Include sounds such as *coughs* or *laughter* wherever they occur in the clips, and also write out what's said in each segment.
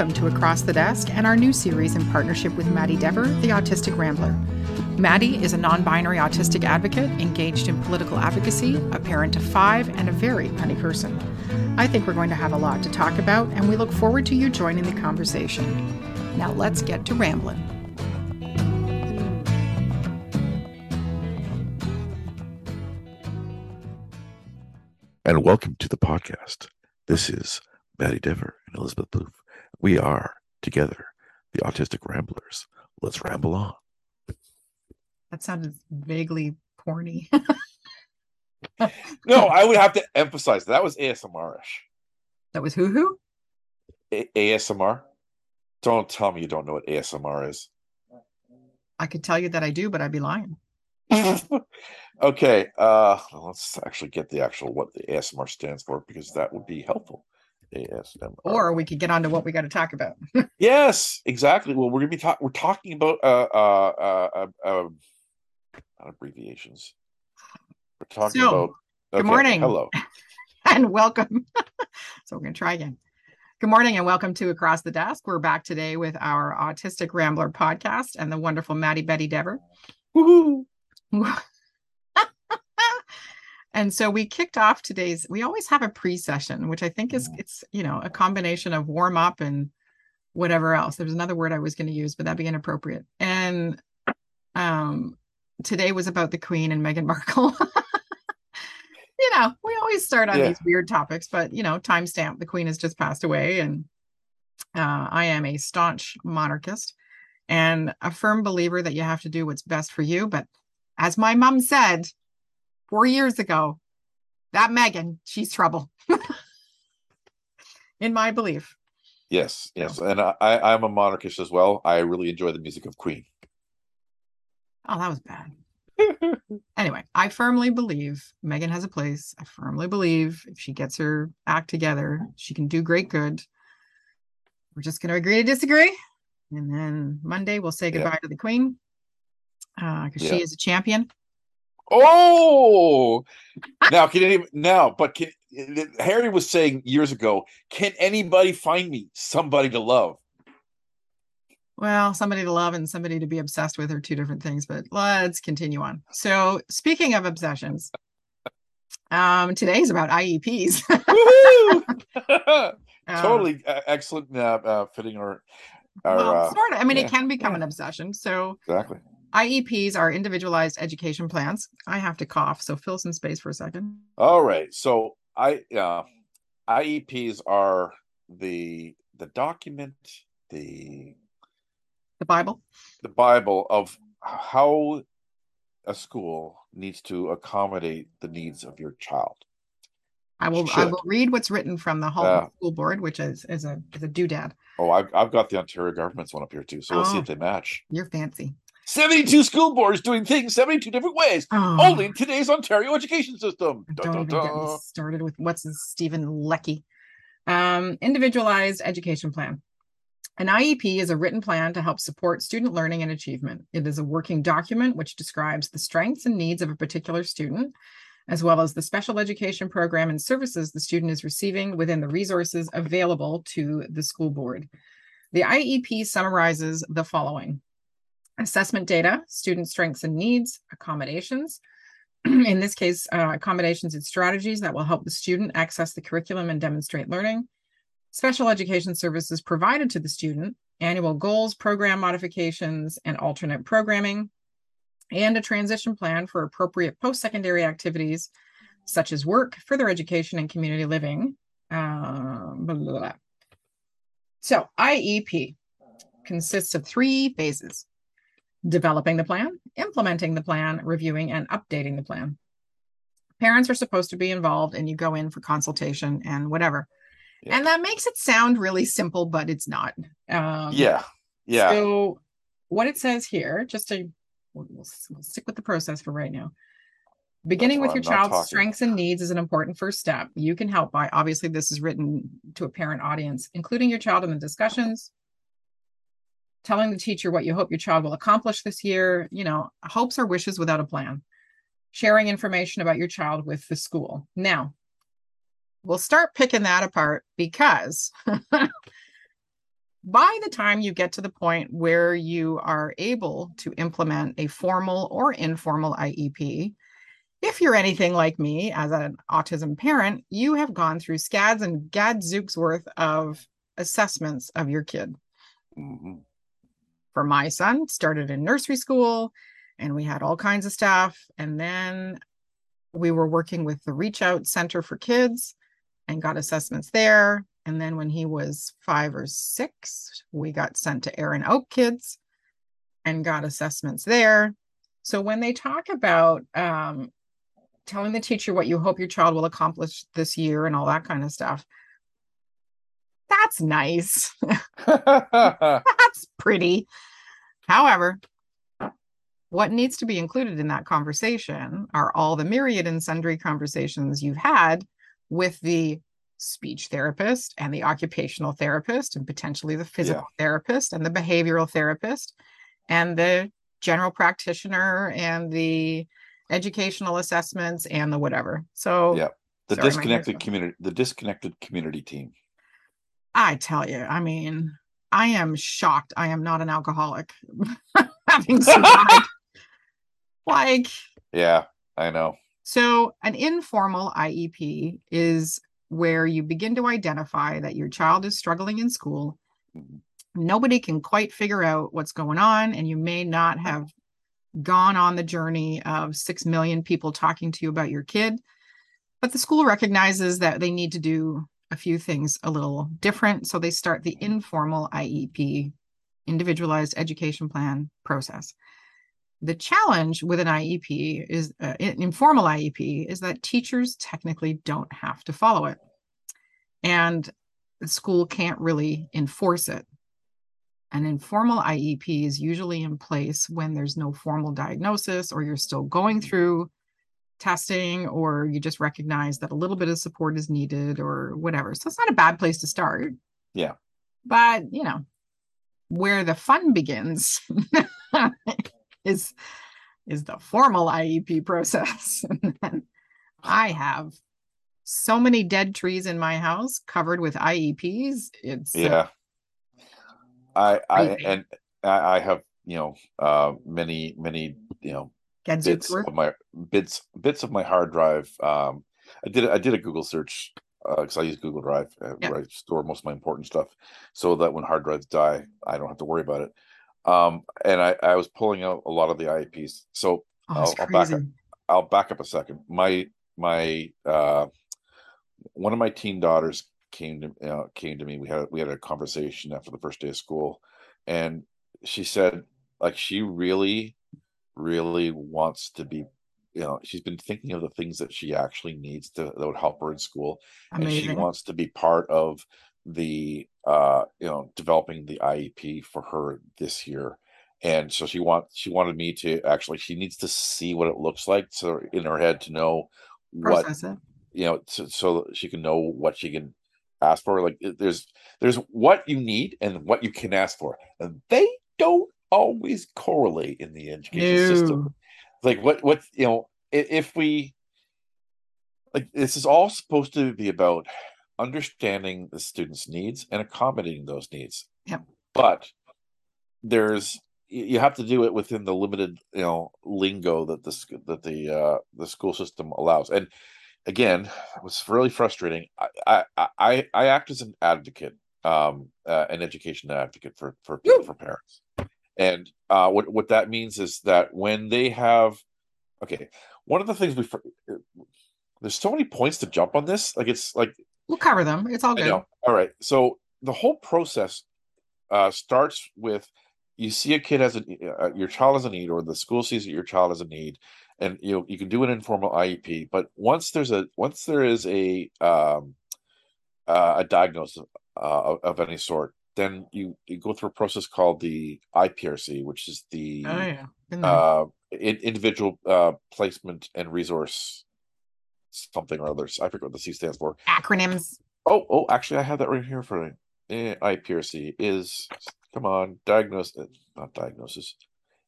Welcome to Across the Desk and our new series in partnership with Maddie Dever, the Autistic Rambler. Maddie is a non binary autistic advocate engaged in political advocacy, a parent of five, and a very funny person. I think we're going to have a lot to talk about, and we look forward to you joining the conversation. Now let's get to rambling. And welcome to the podcast. This is Maddie Dever and Elizabeth Booth. We are together, the Autistic Ramblers. Let's ramble on. That sounded vaguely porny. *laughs* no, I would have to emphasize that was ASMR-ish. That was who who? A- ASMR. Don't tell me you don't know what ASMR is. I could tell you that I do, but I'd be lying. *laughs* okay, uh, let's actually get the actual what the ASMR stands for because that would be helpful. ASMR. Or we could get on to what we got to talk about. *laughs* yes, exactly. Well, we're gonna be talking. We're talking about uh, uh, uh, uh, um, abbreviations. We're talking So, about. good morning. Hello. *laughs* and welcome. *laughs* so we're going to try again. Good morning and welcome to Across the Desk. We're back today with our Autistic Rambler podcast and the wonderful Maddie Betty Dever. Woohoo! And so we kicked off today's we always have a pre-session which i think is it's you know a combination of warm up and whatever else. There's another word i was going to use but that'd be inappropriate. And um today was about the queen and meghan *laughs* markle. You know we always start on Yeah. these weird topics but you know timestamp the queen has just passed away and uh, i am a staunch monarchist and a firm believer that you have to do what's best for you. But as my mom said four years ago, that Meghan, she's trouble. *laughs* In my belief. Yes, yes, and I, I- I'm a monarchist as well. I really enjoy the music of Queen. Oh, that was bad. Anyway, I firmly believe Meghan has a place. I firmly believe if she gets her act together, she can do great good. We're just going to agree to disagree. And then Monday, we'll say Yeah. goodbye to the queen uh, because she Yeah. is a champion. Oh, now can any now? But can Harry was saying years ago? Can anybody find me somebody to love? Well, somebody to love and somebody to be obsessed with are two different things, but let's continue on. So, speaking of obsessions, um, today's about IEPs. Uh, *laughs* *laughs* totally uh, excellent. Uh, uh, fitting our, our well, uh, sort of. I mean, yeah, it can become yeah. an obsession. So, exactly. IEPs are individualized education plans. I have to cough, so fill some space for a second. All right. So I uh, IEPs are the the document, the The Bible. the Bible of how a school needs to accommodate the needs of your child. I will. I will read what's written from the Hall Yeah. School Board, which is is a is a doodad. Oh, I've I've got the Ontario government's one up here too, so we'll see Oh. if they match. You're fancy. Seventy-two school boards doing things seventy-two different ways, Oh, only in today's Ontario education system. Don't even get me started with what's his Stephen Lecce. Um, individualized education plan. An IEP is a written plan to help support student learning and achievement. It is a working document which describes the strengths and needs of a particular student, as well as the special education program and services the student is receiving within the resources available to the school board. The IEP summarizes the following assessment data, student strengths and needs, accommodations, *clears throat* in this case, uh, accommodations and strategies that will help the student access the curriculum and demonstrate learning, special education services provided to the student, annual goals, program modifications, and alternate programming, and a transition plan for appropriate post-secondary activities such as work, further education, and community living. Um, blah, blah, blah. So IEP consists of three phases developing the plan, implementing the plan, reviewing and updating the plan. Parents are supposed to be involved and you go in for consultation and whatever. Yeah. And that makes it sound really simple, but it's not. Um, Yeah, yeah. So, what it says here, just to we'll, we'll stick with the process for right now. Beginning with your I'm child's strengths and needs is an important first step. You can help by obviously, this is written to a parent audience, including your child in the discussions, telling the teacher what you hope your child will accomplish this year, you know, hopes or wishes without a plan, sharing information about your child with the school. Now, we'll start picking that apart because *laughs* by the time you get to the point where you are able to implement a formal or informal IEP, if you're anything like me as an autism parent, you have gone through scads and gadzooks worth of assessments of your kid. Mm-hmm. For my son, started in nursery school and we had all kinds of staff And then we were working with the Reach Out Center for Kids and got assessments there. And then when he was five or six, we got sent to ErinoakKids and got assessments there. So when they talk about um, telling the teacher what you hope your child will accomplish this year and all that kind of stuff, that's nice. *laughs* *laughs* that's pretty. However, what needs to be included in that conversation are all the myriad and sundry conversations you've had with the speech therapist and the occupational therapist and potentially the physical yeah. therapist and the behavioral therapist and the general practitioner and the educational assessments and the whatever. So yeah, the sorry, disconnected community, the disconnected community team. I tell you, I mean, I am shocked. I am not an alcoholic *laughs* having survived. *laughs* like, yeah, I know. So, an informal IEP is where you begin to identify that your child is struggling in school. Mm-hmm. Nobody can quite figure out what's going on, and you may not have gone on the journey of 6 million people talking to you about your kid. But the school recognizes that they need to do a few things a little different. So they start the informal IEP, individualized education plan process. The challenge with an IEP is uh, an informal IEP is that teachers technically don't have to follow it. And the school can't really enforce it. An informal IEP is usually in place when there's no formal diagnosis or you're still going through testing or you just recognize that a little bit of support is needed or whatever. So it's not a bad place to start. Yeah. But, you know, where the fun begins *laughs* is is the formal IEP process. *laughs* And I have so many dead trees in my house covered with IEPs. It's uh, yeah. Uh, I I and I have you know uh many many you know bits of my bits bits of my hard drive. Um, I did I did a Google search because uh, I use Google Drive uh, yep. where I store most of my important stuff, so that when hard drives die, I don't have to worry about it. Um, and I, I was pulling out a lot of the IEPs. So oh, I'll, I'll, back up. I'll back up a second. My my uh, one of my teen daughters came to uh, came to me. We had we had a conversation after the first day of school, and she said like she really really wants to be you know she's been thinking of the things that she actually needs to that would help her in school. Amazing. and she wants to be part of the uh you know developing the iep for her this year. And so she wants she wanted me to actually she needs to see what it looks like so in her head to know what you know so, so she can know what she can ask for. Like there's there's what you need and what you can ask for. And they don't always correlate in the education no. system. Like what what you know, if we like this is all supposed to be about understanding the student's needs and accommodating those needs. Yeah. But there's you have to do it within the limited you know lingo that the that the uh the school system allows and again it was really frustrating i i i, I act as an advocate um uh, an education advocate for for for parents and uh, what what that means is that when they have, okay, one of the things we there's so many points to jump on this. Like it's like we'll cover them. It's all good. All right. So the whole process uh, starts with you see a kid has a uh, your child has a need, or the school sees that your child has a need, and you know you can do an informal IEP. But once there's a once there is a um, uh, a diagnosis uh, of, of any sort, then you, you go through a process called the IPRC, which is the oh, yeah. uh, in, individual uh, placement and resource something or others. I forget what the C stands for. Acronyms. Oh, oh, actually, I have that right here for eh, IPRC is come on diagnosis, uh, not diagnosis.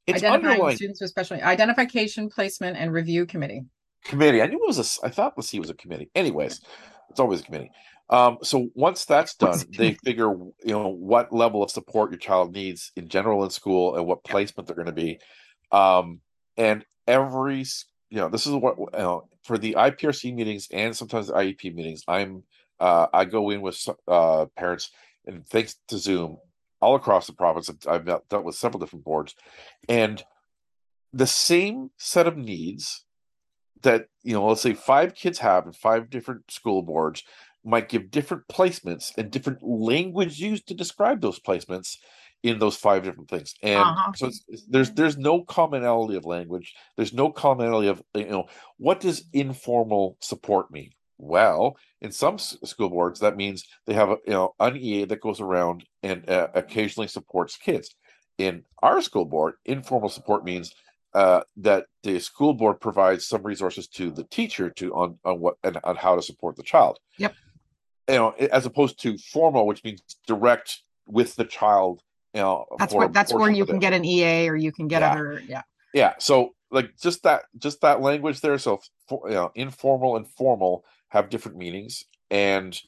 It's Identifying underlying students with special identification, placement, and review committee. Committee. I knew it was a. I thought the C was a committee. Anyways, it's always a committee. Um, so once that's done, they figure you know what level of support your child needs in general in school and what placement they're going to be. Um, and every you know this is what you know for the IPRC meetings and sometimes the IEP meetings. I'm uh, I go in with uh, parents and thanks to Zoom all across the province. I've dealt with several different boards, and the same set of needs that you know, let's say five kids have in five different school boards might give different placements and different language used to describe those placements in those five different things. And uh-huh. so it's, it's, there's there's no commonality of language. There's no commonality of you know what does informal support mean? Well in some school boards that means they have a you know an ea that goes around and uh, occasionally supports kids. In our school board informal support means uh, that the school board provides some resources to the teacher to on on what and on how to support the child. Yep you know as opposed to formal which means direct with the child you know that's where that's where you can get an ea or you can get yeah. other yeah. Yeah so like just that just that language there so for, you know informal and formal have different meanings and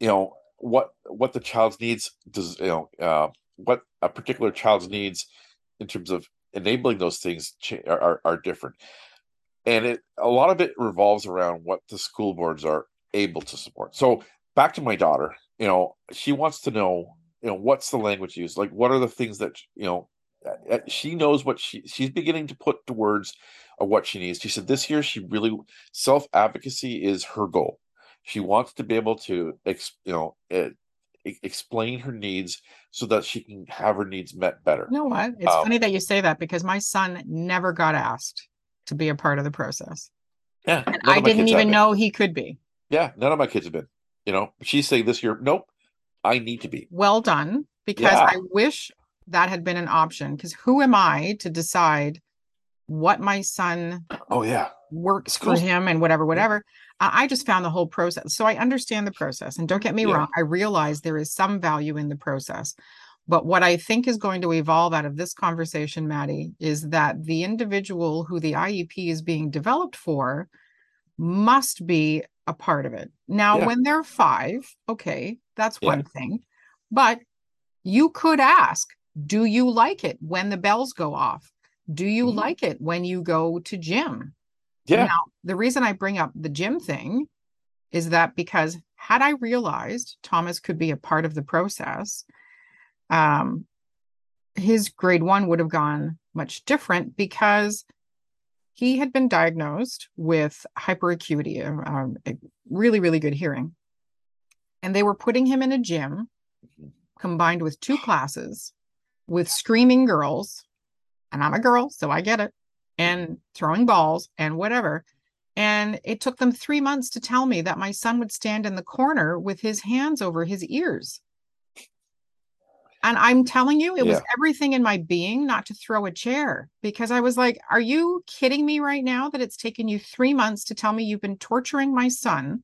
you know what what the child's needs does you know uh, what a particular child's needs in terms of enabling those things are, are, are different. And it a lot of it revolves around what the school boards are able to support. So back to my daughter you know she wants to know you know what's the language used? Like what are the things that you know she knows what she she's beginning to put to words of what she needs. She said this year she really self advocacy is her goal. She wants to be able to you know uh, explain her needs so that she can have her needs met better. You know what? It's um, funny that you say that because my son never got asked to be a part of the process. Yeah i didn't even know he could be. Yeah none of my kids have been you know she's saying this year nope I need to be. Well done. Because yeah. I wish that had been an option. Because who am I to decide what my son oh yeah works for him and whatever, whatever. Yeah. I just found the whole process. So I understand the process. And don't get me yeah. wrong, I realize there is some value in the process. But what I think is going to evolve out of this conversation, Maddie, is that the individual who the IEP is being developed for must be a part of it. Now, yeah. when they're five, okay, that's yeah. one thing. But you could ask, do you like it when the bells go off? Do you mm-hmm. like it when you go to gym? Yeah. Now, the reason I bring up the gym thing is that because had I realized Thomas could be a part of the process, um, his grade one would have gone much different because he had been diagnosed with hyperacuity, um, really, really good hearing. And they were putting him in a gym combined with two classes with screaming girls. And I'm a girl, so I get it. And throwing balls and whatever. And it took them three months to tell me that my son would stand in the corner with his hands over his ears. And I'm telling you, it yeah. was everything in my being not to throw a chair because I was like, Are you kidding me right now that it's taken you three months to tell me you've been torturing my son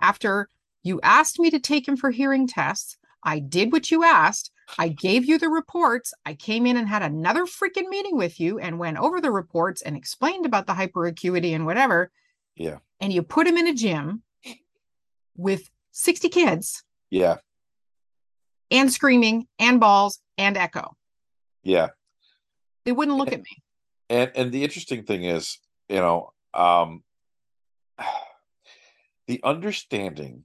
after you asked me to take him for hearing tests? I did what you asked. I gave you the reports. I came in and had another freaking meeting with you and went over the reports and explained about the hyperacuity and whatever. Yeah. And you put him in a gym with 60 kids. Yeah and screaming and balls and echo. Yeah. They wouldn't look and, at me. And and the interesting thing is, you know, um *sighs* the understanding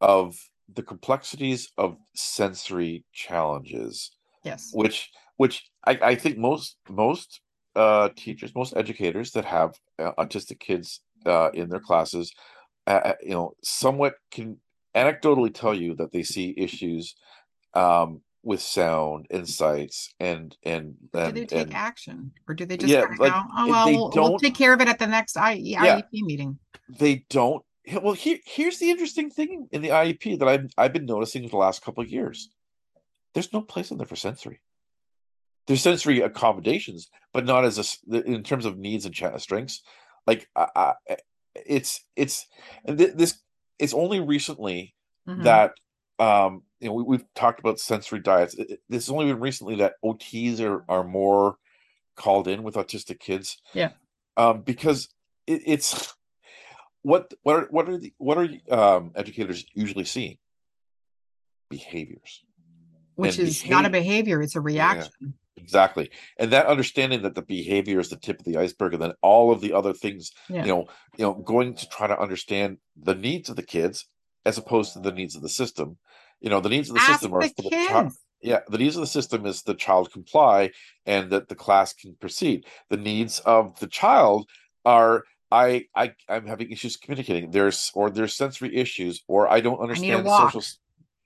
of the complexities of sensory challenges. Yes. Which which I, I think most most uh teachers, most educators that have uh, autistic kids uh in their classes uh, uh you know, somewhat can anecdotally tell you that they see issues um, with sound insights and and, and do they take and, action or do they just yeah, like, go, oh well we'll, we'll, take care of it at the next I, IEP yeah, meeting. They don't well here, here's the interesting thing in the IEP that I've, I've been noticing for the last couple of years. There's no place in there for sensory. There's sensory accommodations but not as a in terms of needs and strengths. Like I, I, it's it's and th- this it's only recently mm-hmm. that um you know, we, have talked about sensory diets. This has only been recently that OTs are are more called in with autistic kids. Yeah. Um, because it, it's what what are what are the what are um, educators usually seeing? Behaviors, which and is behavior, not a behavior; it's a reaction. Yeah, exactly, and that understanding that the behavior is the tip of the iceberg, and then all of the other things, yeah. you know, you know, going to try to understand the needs of the kids as opposed to the needs of the system. You know, the needs of the Ask system are the for the child. Yeah, the needs of the system is the child comply and that the class can proceed. The needs of the child are I I I'm having issues communicating. There's or there's sensory issues, or I don't understand I the social.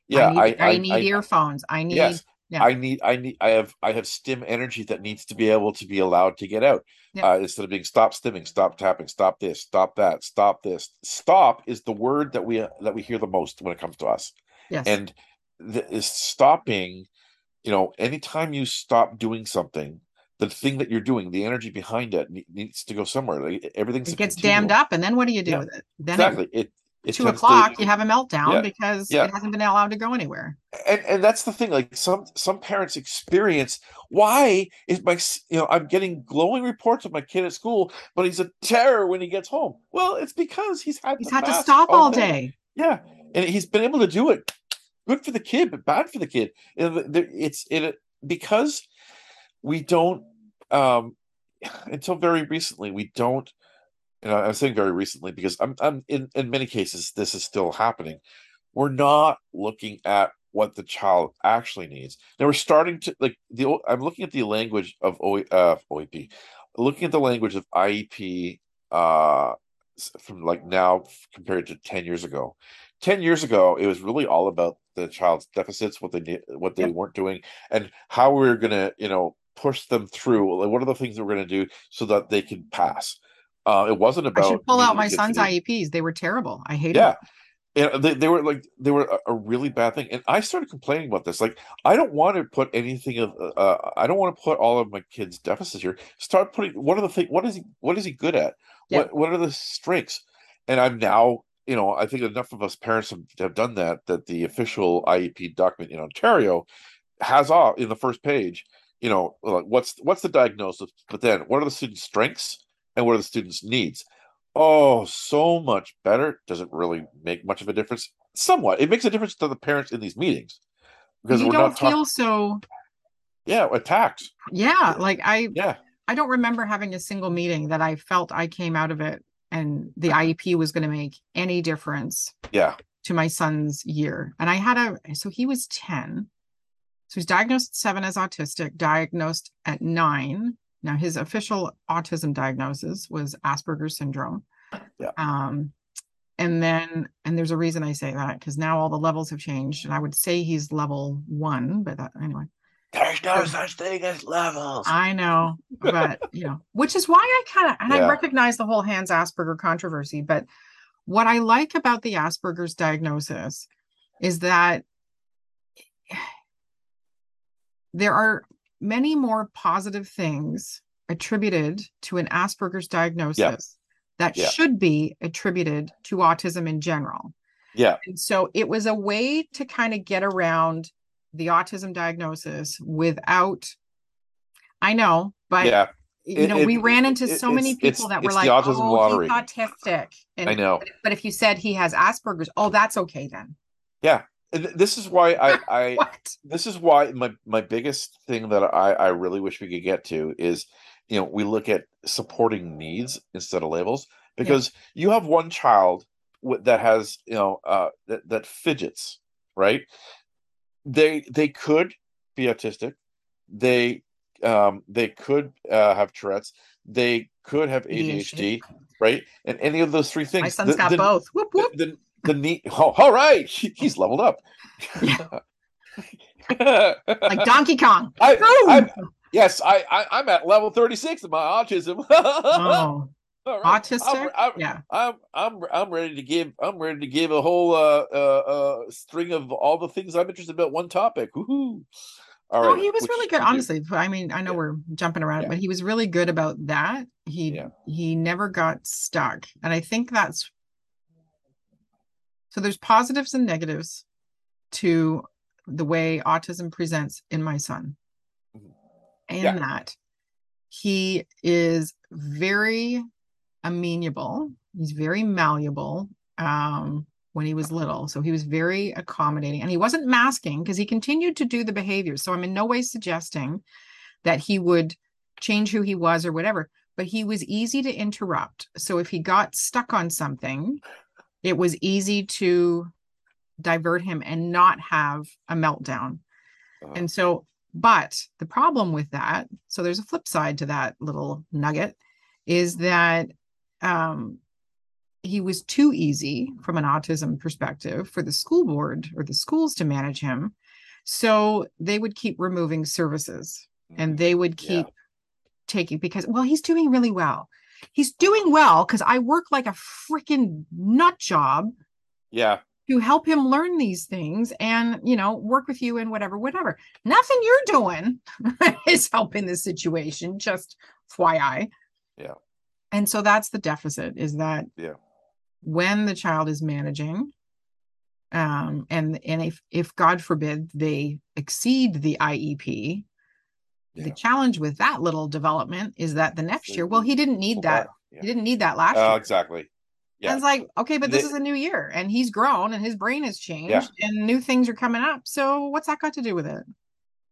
Yeah, I need, I, I, need I, earphones. I need. Yes, yeah. I need. I need. I have. I have stim energy that needs to be able to be allowed to get out. Yeah. Uh, instead of being stop stimming, stop tapping, stop this, stop that, stop this. Stop is the word that we that we hear the most when it comes to us. Yes. And the, is stopping. You know, anytime you stop doing something, the thing that you're doing, the energy behind it needs to go somewhere. Like everything's it gets dammed up, and then what do you do yeah, with it? Then exactly. It, it two o'clock, to, you have a meltdown yeah, because yeah. it hasn't been allowed to go anywhere. And and that's the thing. Like some some parents experience why is my you know I'm getting glowing reports of my kid at school, but he's a terror when he gets home. Well, it's because he's had he's had to stop all day. day. Yeah, and he's been able to do it. Good for the kid, but bad for the kid. It's it because we don't um *sighs* until very recently we don't And i'm saying very recently because i'm i'm in in many cases this is still happening we're not looking at what the child actually needs now we're starting to like the i'm looking at the language of o, uh, oep looking at the language of iep uh from like now compared to 10 years ago 10 years ago it was really all about the child's deficits what they what they yep. weren't doing and how we are going to you know push them through? Like, what are the things that we're going to do so that they can pass? Uh, it wasn't about. I should pull out my son's IEPs. They were terrible. I hated. Yeah, and they, they were like they were a, a, really bad thing. And I started complaining about this. Like, I don't want to put anything of. Uh, uh, I don't want to put all of my kids' deficits here. Start putting. What are the things? What is he? What is he good at? Yeah. What What are the strengths? And I'm now you know, I think enough of us parents have, have, done that, that the official IEP document in Ontario has off in the first page you know, like what's what's the diagnosis, but then what are the students' strengths and what are the students' needs? Oh, so much better. Doesn't really make much of a difference. Somewhat, it makes a difference to the parents in these meetings because you we're don't not feel talk- so. Yeah, attacked. Yeah, like I. Yeah. I don't remember having a single meeting that I felt I came out of it and the IEP was going to make any difference. Yeah. To my son's year, and I had a so he was ten so he's diagnosed at seven as autistic, diagnosed at nine. Now his official autism diagnosis was Asperger's syndrome. Yeah. Um, and then and there's a reason I say that because now all the levels have changed, and I would say he's level one, but that, anyway. There's no such thing as levels. I know, but *laughs* you know, which is why I kind of and yeah. I recognize the whole Hans Asperger controversy. But what I like about the Asperger's diagnosis is that *sighs* there are many more positive things attributed to an Asperger's diagnosis yeah. that yeah. should be attributed to autism in general. Yeah. And so it was a way to kind of get around the autism diagnosis without I know, but yeah. you know, it, we ran into so many people that were like, autism "Oh, lottery. he's autistic." And, I know. But if you said he has Asperger's, oh, that's okay then. Yeah, this is why I, *laughs* I this is why my my biggest thing that I I really wish we could get to is you know we look at supporting needs instead of labels because yeah. you have one child that has you know uh that, that fidgets right they they could be autistic they um they could uh, have tourette's they could have adhd, right and any of those three things my son's the, got the, both whoop, whoop. The, the neat. Oh, all right, he's leveled up. *laughs* like *laughs* Donkey Kong. I, I, yes, I, I am at level thirty six of my autism. *laughs* oh. Right. Autistic, I'm, I'm, yeah. I'm I'm I'm ready to give I'm ready to give a whole uh, uh, uh string of all the things I'm interested about one topic. Woohoo! All right. Oh, he was Which, really good, honestly. I mean, I know yeah. we're jumping around, yeah. but he was really good about that. He yeah. he never got stuck, and I think that's so there's positives and negatives to the way autism presents in my son. Mm-hmm. And that he is very amenable He's very malleable um, when he was little. So he was very accommodating and he wasn't masking because he continued to do the behaviors. So I'm in no way suggesting that he would change who he was or whatever, but he was easy to interrupt. So if he got stuck on something, it was easy to divert him and not have a meltdown. Uh-huh. And so, but the problem with that, so there's a flip side to that little nugget, is that um, he was too easy from an autism perspective for the school board or the schools to manage him. So they would keep removing services and mm-hmm. they would keep yeah. taking because, well, he's doing really well. He's doing well because I work like a freaking nut job. Yeah to help him learn these things and you know work with you and whatever whatever nothing you're doing *laughs* is helping the situation just fyi yeah and so that's the deficit is that yeah when the child is managing um and and if if god forbid they exceed the iep yeah. the challenge with that little development is that the next year well he didn't need that yeah. he didn't need that last uh, year exactly yeah. And it's like, okay, but this the, is a new year and he's grown and his brain has changed yeah. and new things are coming up. So what's that got to do with it?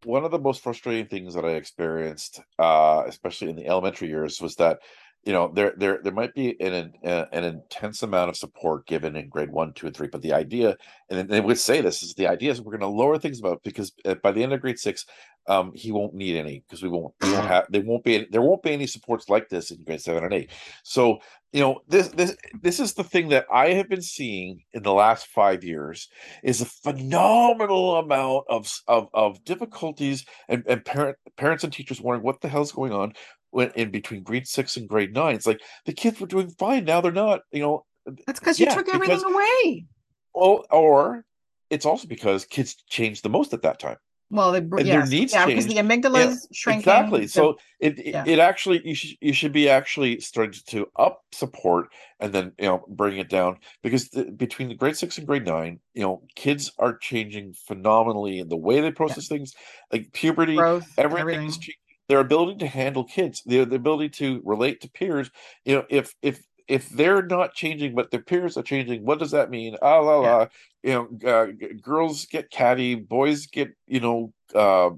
One of the most frustrating things that I experienced, uh, especially in the elementary years, was that you know there there there might be an an, an intense amount of support given in grade one two and three but the idea and they would say this is the idea is we're going to lower things about because uh, by the end of grade six um he won't need any because we won't we won't have there won't be there won't be any supports like this in grade seven and eight. So you know this this this is the thing that i have been seeing in the last five years is a phenomenal amount of of, of difficulties and, and parent parents and teachers wondering what the hell's going on when in between grade six and grade nine. It's like the kids were doing fine. Now they're not, you know. That's because you yeah, took everything because, away. Well, or it's also because kids changed the most at that time. Well, they, and yes. their needs yeah, because the amygdala is shrinking. Exactly. So it yeah. it actually you should you should be actually starting to up support and then you know bring it down because the, between the grade six and grade nine, you know, kids are changing phenomenally in the way they process yeah. things, like puberty, Growth, everything's everything their ability to handle kids, their the ability to relate to peers. You know, if if if they're not changing, but their peers are changing, what does that mean? Ah, la la. Yeah. You know, uh, girls get catty, boys get you know. Uh,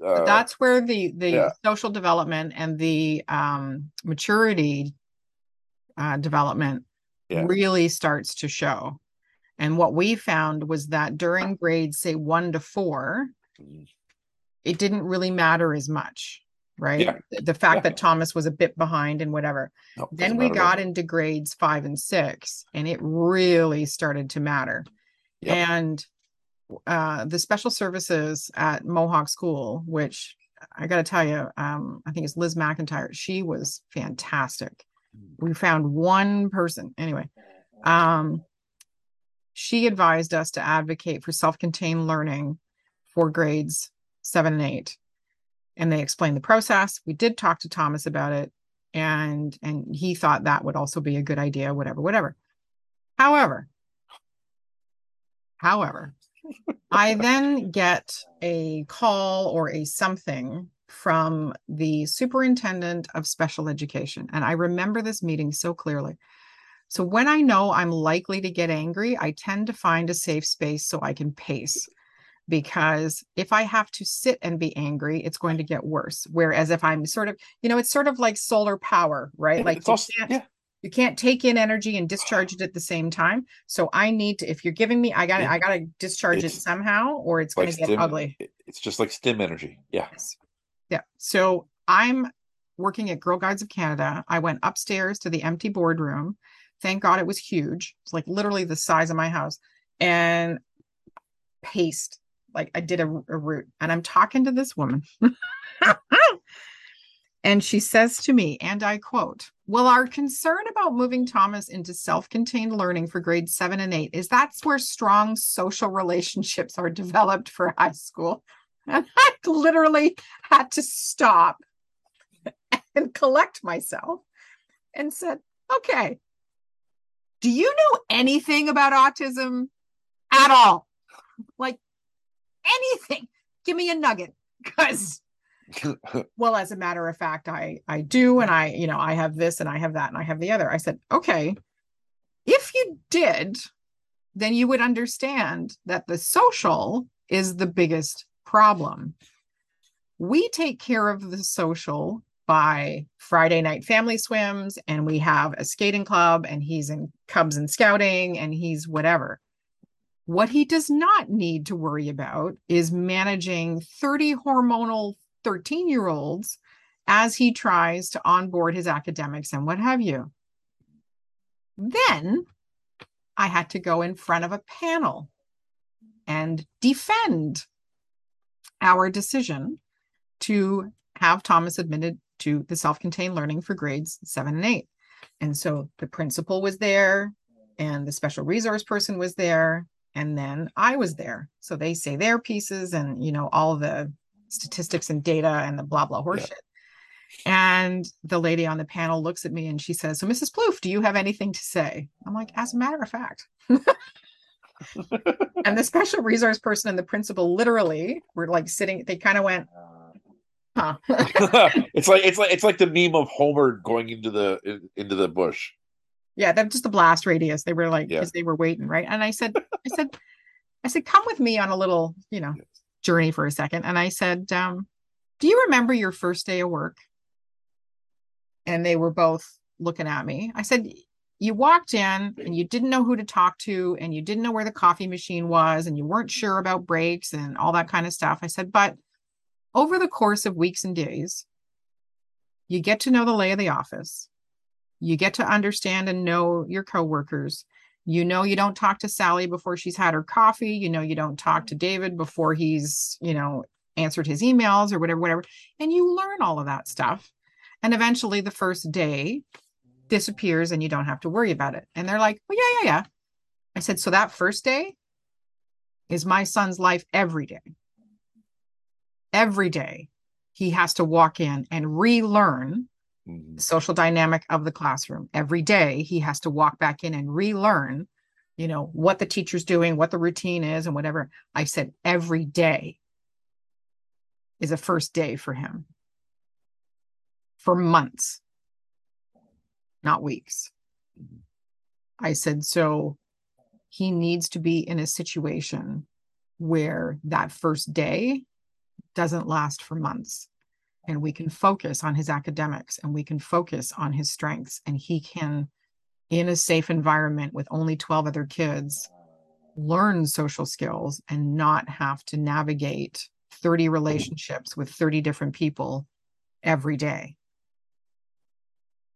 uh, that's where the the yeah. social development and the um, maturity uh, development yeah. really starts to show. And what we found was that during grades, say one to four, mm. it didn't really matter as much right? Yeah. The fact yeah. that Thomas was a bit behind and whatever. No, then we got into grades five and six, and it really started to matter. Yep. And uh, the special services at Mohawk School, which I got to tell you, um, I think it's Liz McIntyre. She was fantastic. Hmm. We found one person anyway. Um, she advised us to advocate for self-contained learning for grades seven and eight and they explained the process. We did talk to Thomas about it and and he thought that would also be a good idea whatever whatever. However, however, I *laughs* then get a call or a something from the superintendent of special education and I remember this meeting so clearly. So when I know I'm likely to get angry, I tend to find a safe space so I can pace because if I have to sit and be angry, it's going to get worse. Whereas if I'm sort of, you know, it's sort of like solar power, right? Like you, also, can't, yeah. you can't take in energy and discharge it at the same time. So I need to, if you're giving me, I got to, yeah. I got to discharge it's, it somehow, or it's like going to get ugly. It's just like stim energy. Yeah. Yes. Yeah. So I'm working at Girl Guides of Canada. I went upstairs to the empty boardroom. Thank God it was huge. It's like literally the size of my house. And paced like I did a, a route and I'm talking to this woman. *laughs* and she says to me, and I quote, Well, our concern about moving Thomas into self contained learning for grades seven and eight is that's where strong social relationships are developed for high school. *laughs* And I literally had to stop *laughs* and collect myself and said, Okay, do you know anything about autism at all? Like, anything. Give me a nugget because *laughs* well as a matter of fact i i do and i you know i have this and i have that and i have the other i said okay If you did, then you would understand that the social is the biggest problem. We take care of the social by Friday night family swims, and we have a skating club, and he's in Cubs and scouting, and he's whatever. What he does not need to worry about is managing 30 hormonal 13 year olds as he tries to onboard his academics and what have you. Then I had to go in front of a panel and defend our decision to have Thomas admitted to the self contained learning for grades seven and eight. And so the principal was there, and the special resource person was there, and then I was there. So they say their pieces and, you know, all the statistics and data and the blah, blah horseshit. Yeah. And the lady on the panel looks at me and she says, So, Mrs. Plouffe, do you have anything to say? I'm like, As a matter of fact. *laughs* and the special resource person and the principal literally were like sitting, they kind of went, Huh. *laughs* it's like it's like it's like the meme of Homer going into the into the bush. Yeah, that's just the blast radius. They were like, because yeah. they were waiting, right? And I said, I said, I said, come with me on a little, you know, journey for a second. And I said, um, do you remember your first day of work? And they were both looking at me. I said, you walked in and you didn't know who to talk to and you didn't know where the coffee machine was and you weren't sure about breaks and all that kind of stuff. I said, but over the course of weeks and days, you get to know the lay of the office. You get to understand and know your coworkers. You know you don't talk to Sally before she's had her coffee. You know you don't talk to mm-hmm. David before he's, you know, answered his emails or whatever, whatever. And you learn all of that stuff. And eventually the first day disappears and you don't have to worry about it. And they're like, well, yeah, yeah, yeah. I said, so that first day is my son's life every day. Every day he has to walk in and relearn mm-hmm. social dynamic of the classroom. Every day he has to walk back in and relearn, you know, what the teacher's doing, what the routine is, and whatever. I said, every day is a first day for him for months not weeks. I said, so he needs to be in a situation where that first day doesn't last for months. And we can focus on his academics and we can focus on his strengths. And he can, in a safe environment with only 12 other kids, learn social skills and not have to navigate 30 relationships with 30 different people every day.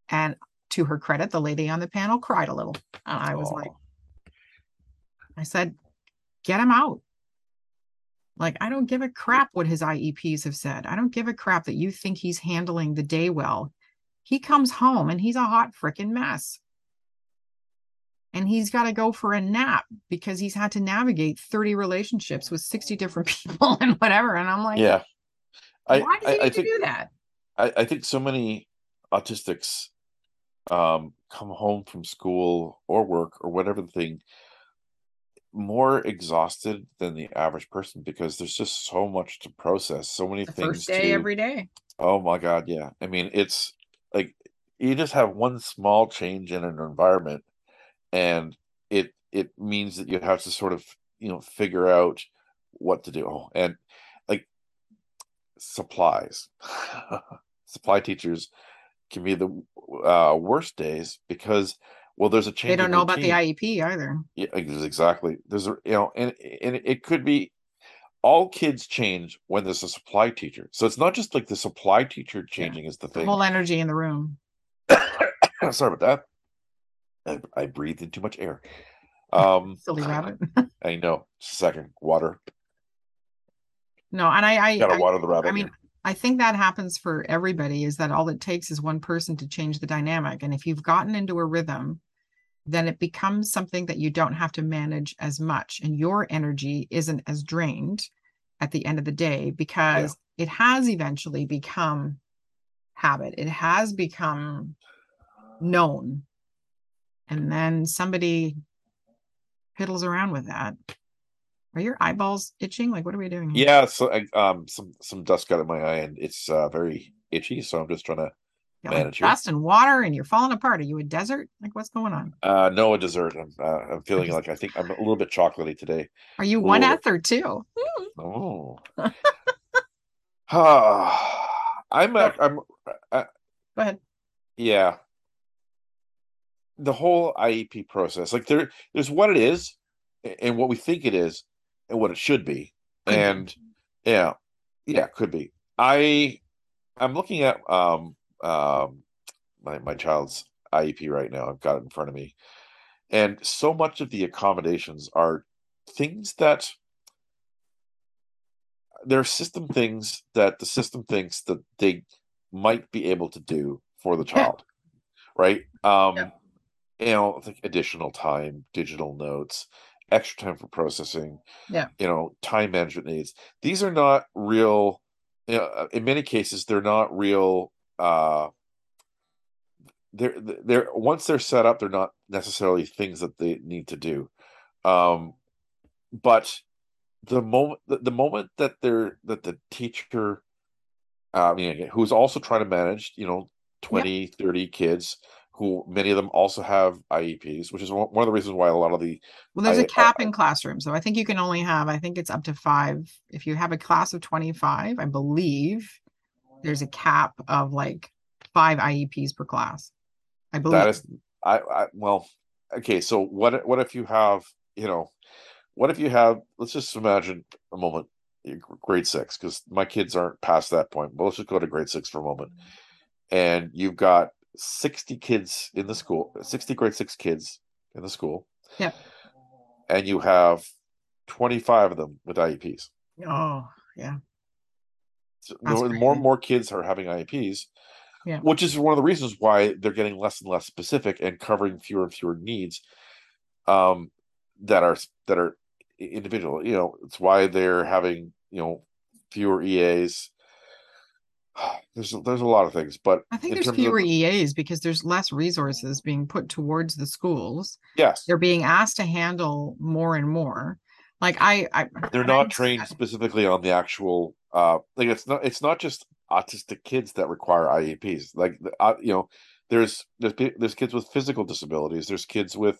And to her credit, the lady on the panel cried a little. And I was like, I said, get him out. Like, I don't give a crap what his IEPs have said. I don't give a crap that you think he's handling the day well. He comes home and he's a hot freaking mess. And he's got to go for a nap because he's had to navigate 30 relationships with 60 different *laughs* people and whatever. And I'm like, yeah. I, why does he I, I think, do that? I, I think so many autistics um, come home from school or work or whatever the thing more exhausted than the average person because there's just so much to process, so many the things. First day to, every day. Oh my god, yeah. I mean, it's like you just have one small change in an environment, and it it means that you have to sort of you know figure out what to do. Oh, and like supplies, *laughs* supply teachers can be the uh, worst days because well there's a change they don't know about the iep either. Yeah exactly. There's a you know and and it could be all kids change when there's a supply teacher. So it's not just like the supply teacher changing is the thing. whole energy in the room. *coughs* Sorry about that. I, I breathed in too much air. *laughs* Um silly *coughs* rabbit. *laughs* I know. Second. Water. No and i i gotta water the rabbit i mean I think that happens for everybody is that all it takes is one person to change the dynamic. And if you've gotten into a rhythm, then it becomes something that you don't have to manage as much. And your energy isn't as drained at the end of the day because yeah. it has eventually become habit, it has become known. And then somebody piddles around with that are your eyeballs itching? Like, what are we doing? Here? Yeah, so um, some some dust got in my eye, and it's uh, very itchy. So I'm just trying to manage like dust and water and you're falling apart. Are you a desert? Like what's going on? Uh no, a dessert. I'm uh, I'm feeling like I think I'm a little bit chocolatey today. Are you one F or two? *laughs* Oh. uh, *sighs* I'm a, I'm uh, Go ahead. Yeah. The whole IEP process, like there there's what it is and what we think it is and what it should be. Could and be. yeah. Yeah, could be. I I'm looking at um um my my child's IEP right now. I've got it in front of me, and so much of the accommodations are things that they're system things that the system thinks that they might be able to do for the child, *laughs* right? Um, yeah. You know, like additional time, digital notes, extra time for processing. Yeah. You know, time management needs. These are not real. You know, in many cases, they're not real uh they're they're once they're set up they're not necessarily things that they need to do um but the moment the, moment that they're that the teacher uh, I mean who's also trying to manage you know 20 yep. 30 kids who many of them also have IEPs, which is one of the reasons why a lot of the well, there's I, a cap uh, in classrooms. So I think you can only have, I think it's up to five. If you have a class of 25, I believe there's a cap of like five IEPs per class. I believe. That is I, I well okay so what what if you have you know what if you have let's just imagine a moment grade six because my kids aren't past that point. But let's just go to grade six for a moment. And you've got 60 kids in the school 60 grade six kids in the school. Yeah and you have 25 of them with IEPs oh yeah more, more and more kids are having IEPs, yeah. which is one of the reasons why they're getting less and less specific and covering fewer and fewer needs um, that are that are individual. You know, it's why they're having you know fewer EAs. *sighs* There's there's a lot of things, but I think there's fewer of, EAs because there's less resources being put towards the schools. Yes, they're being asked to handle more and more. Like I, I they're not trained specifically on the actual uh like it's not it's not just autistic kids that require IEPs. Like uh, you know, there's there's there's kids with physical disabilities. There's kids with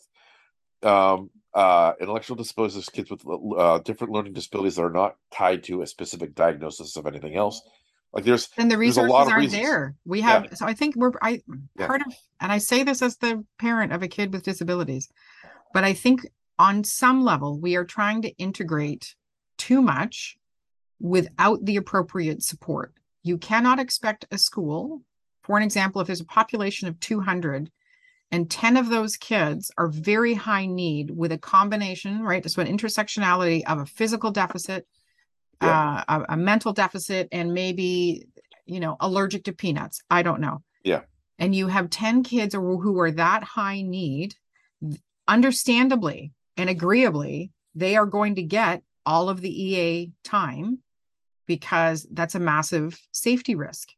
um uh intellectual disabilities. There's kids with uh, different learning disabilities that are not tied to a specific diagnosis of anything else. Like there's and the resources aren't there. We have yeah. so I think we're I part of and I say this as the parent of a kid with disabilities, but I think on some level we are trying to integrate too much without the appropriate support. You cannot expect a school, for an example, if there's a population of 200 and 10 of those kids are very high need with a combination, right? So an intersectionality of a physical deficit, yeah. uh, a, a mental deficit, and maybe, you know, allergic to peanuts. I don't know. Yeah. And you have 10 kids who are that high need, understandably and agreeably, they are going to get all of the EA time because that's a massive safety risk.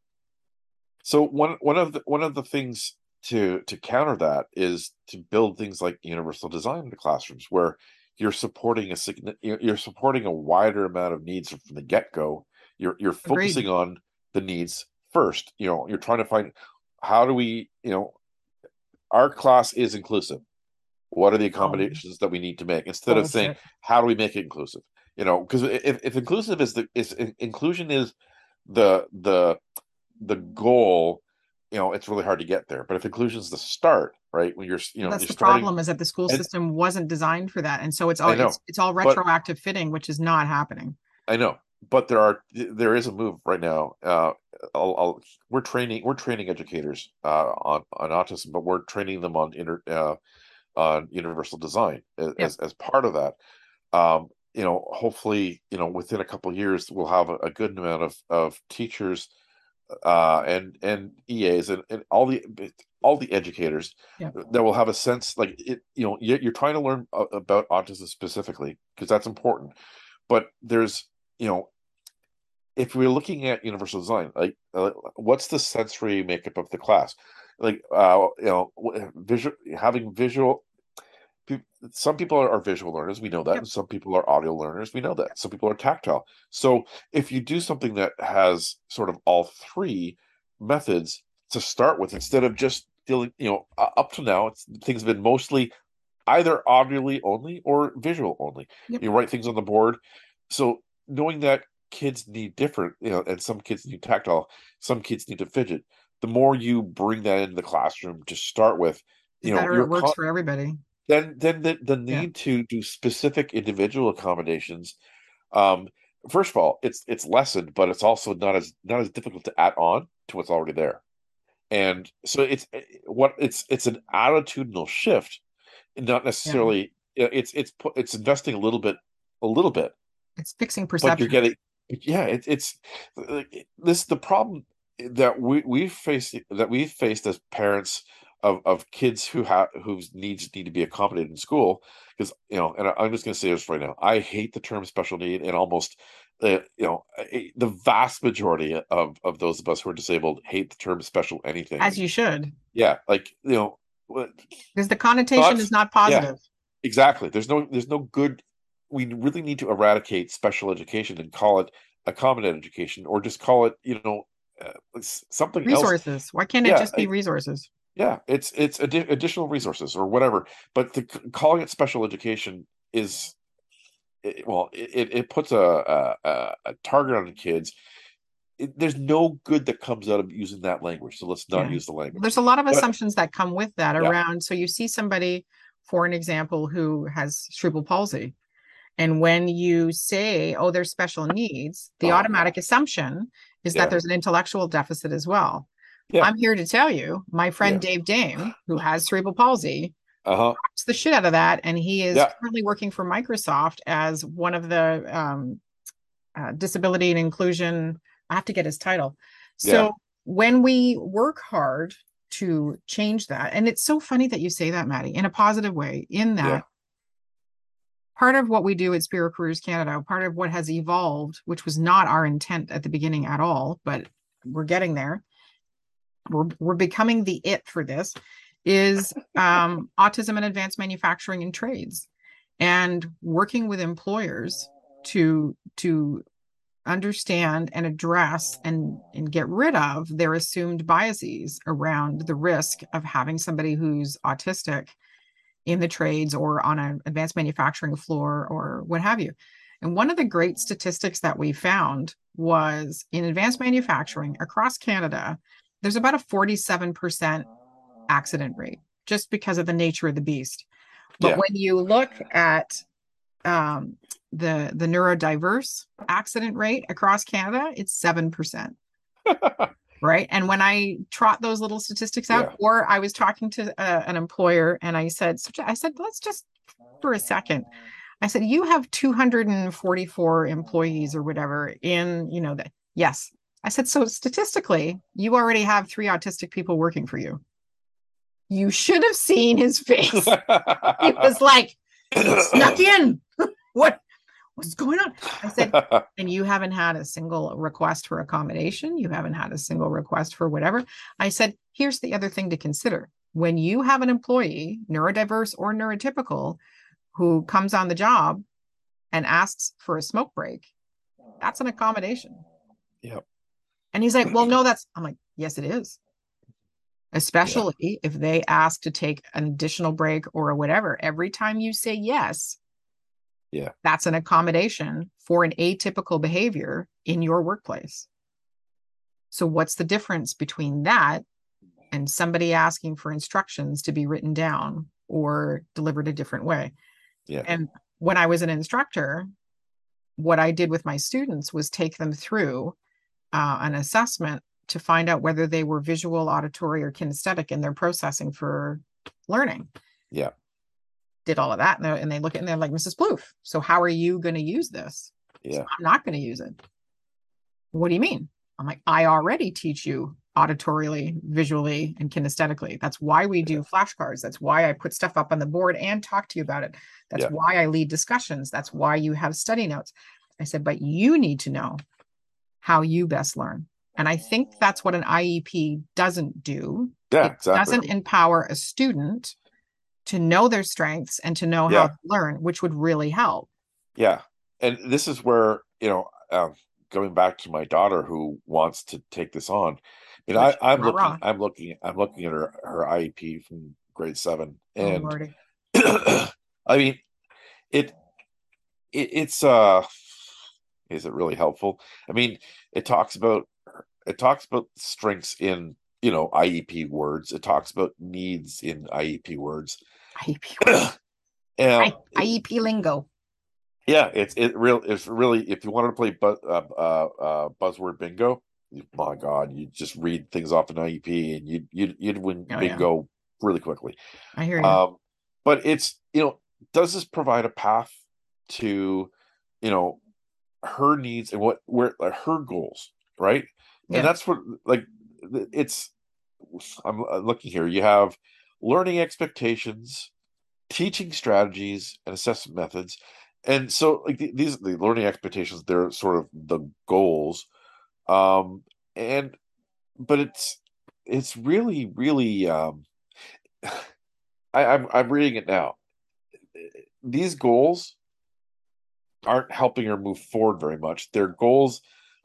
So one one of the one of the things to to counter that is to build things like universal design in the classrooms where you're supporting a you're supporting a wider amount of needs from the get-go you're you're focusing Agreed. on the needs first you know you're trying to find how do we you know our class is inclusive what are the accommodations oh. that we need to make instead oh, of saying how do we make it inclusive? You know because if, if inclusive is the is inclusion is the the the goal you know it's really hard to get there. But if inclusion is the start right when you're you know that's the starting, problem is that the school system and, wasn't designed for that. And so it's all it's, it's all retroactive but, fitting which is not happening. I know. But there are there is a move right now uh I'll, I'll, we're training we're training educators uh on on autism but we're training them on inter uh on universal design as, yeah. as, as part of that um you know, hopefully, you know, within a couple years, we'll have a, a, good amount of of teachers uh, and and EAs and, and all the all the educators yeah. that will have a sense like it. You know, you're trying to learn about autism specifically because that's important, but there's you know. If we're looking at universal design, like uh, what's the sensory makeup of the class? Like, uh, you know, visual having visual some people are, visual learners we know that yep. some people are audio learners we know that some people are tactile. So if you do something that has sort of all three methods to start with instead of just dealing you know up to now it's things have been mostly either audibly only or visual only. Yep. you write things on the board. So knowing that kids need different you know and some kids need tactile some kids need to fidget the more you bring that into the classroom to start with you know it works con- for everybody then then the, the need yeah. to do specific individual accommodations um first of all it's it's lessened but it's also not as not as difficult to add on to what's already there and so it's eh, what it's it's an attitudinal shift not necessarily yeah. it's it's it's investing a little bit a little bit it's fixing perception but you're getting yeah it, it's this the problem that we we face that we've faced as parents of, of kids who have whose needs need to be accommodated in school because you know and i'm just going to say this right now i hate the term special need and almost uh, you know the vast majority of of those of us who are disabled hate the term special anything. As you should. Yeah like you know because the connotation thoughts, is not positive. yeah, exactly. There's no there's no good we really need to eradicate special education and call it accommodated education or just call it you know uh, something resources. Else. why can't it yeah, just be resources yeah it's it's adi- additional resources or whatever but the, calling it special education is it, well it, it puts a, a, a target on the kids it, there's no good that comes out of using that language so let's not yeah. use the language there's a lot of but, assumptions that come with that yeah. around so you see somebody for an example who has cerebral palsy and when you say oh there's special needs the oh, automatic assumption is yeah. that there's an intellectual deficit as well yeah. I'm here to tell you, my friend yeah. Dave Dame, who has cerebral palsy, uh-huh. the shit out of that, and he is yeah. currently working for Microsoft as one of the um, uh, disability and inclusion. I have to get his title. So when we work hard to change that, and it's so funny that you say that, Maddie, in a positive way. In that, part of what we do at Spirit Careers Canada, part of what has evolved, which was not our intent at the beginning at all, but we're getting there we're, we're becoming the it for this is um, *laughs* autism and advanced manufacturing and trades and working with employers to to understand and address and and get rid of their assumed biases around the risk of having somebody who's autistic in the trades or on an advanced manufacturing floor or what have you. And one of the great statistics that we found was in advanced manufacturing across canada there's about a 47% accident rate just because of the nature of the beast. But yeah. when you look at um, the the neurodiverse accident rate across Canada, it's seven percent. *laughs* right. And when I trot those little statistics out, yeah. or I was talking to uh, an employer and I said, I said, let's just for a second. I said, you have 244 employees or whatever in, you know, that yes, I said, so statistically, you already have three autistic people working for you. You should have seen his face. *laughs* he was like, snuck *clears throat* in. *laughs* what? What's going on? I said, *laughs* and you haven't had a single request for accommodation. You haven't had a single request for whatever. I said, here's the other thing to consider. When you have an employee, neurodiverse or neurotypical, who comes on the job and asks for a smoke break, that's an accommodation. Yep. And he's like, well, *laughs* no, that's, I'm like, yes, it is. Especially yeah. if they ask to take an additional break or whatever. Every time you say yes, yeah, that's an accommodation for an atypical behavior in your workplace. So, what's the difference between that and somebody asking for instructions to be written down or delivered a different way? Yeah. And when I was an instructor, what I did with my students was take them through uh, an assessment to find out whether they were visual, auditory, or kinesthetic in their processing for learning. Yeah. Did all of that. And, and they look at it and they're like, Mrs. Plouffe, so how are you going to use this? Yeah. So I'm not going to use it. What do you mean? I'm like, I already teach you auditorily, visually, and kinesthetically. That's why we do flashcards. That's why I put stuff up on the board and talk to you about it. That's yeah. why I lead discussions. That's why you have study notes. I said, but you need to know how you best learn. And I think that's what an IEP doesn't do. Yeah, it exactly. doesn't empower a student to know their strengths and to know yeah. how to learn, which would really help. Yeah. And this is where, you know, um, going back to my daughter who wants to take this on, You know, I, am looking, raw. I'm looking, I'm looking at her her IEP from grade seven and oh, *clears throat* I mean, it, it it's uh, is it really helpful? I mean, it talks about it talks about strengths in you know IEP words. It talks about needs in IEP words. IEP. *clears throat* and I, IEP lingo. Yeah, it's it real. It's really if you wanted to play bu- uh, uh, uh, buzzword bingo, my God, you just read things off an IEP and you'd you'd, you'd win oh, bingo yeah. really quickly. I hear you. Um, but it's you know, does this provide a path to you know her needs and what where like, her goals, right? Yeah. And that's what like it's. I'm looking here. You have learning expectations, teaching strategies, and assessment methods. And so, like these, the learning expectations, they're sort of the goals um, and but it's it's really really um, *sighs* I, I'm I'm reading it now. These goals aren't helping her move forward very much. They're goals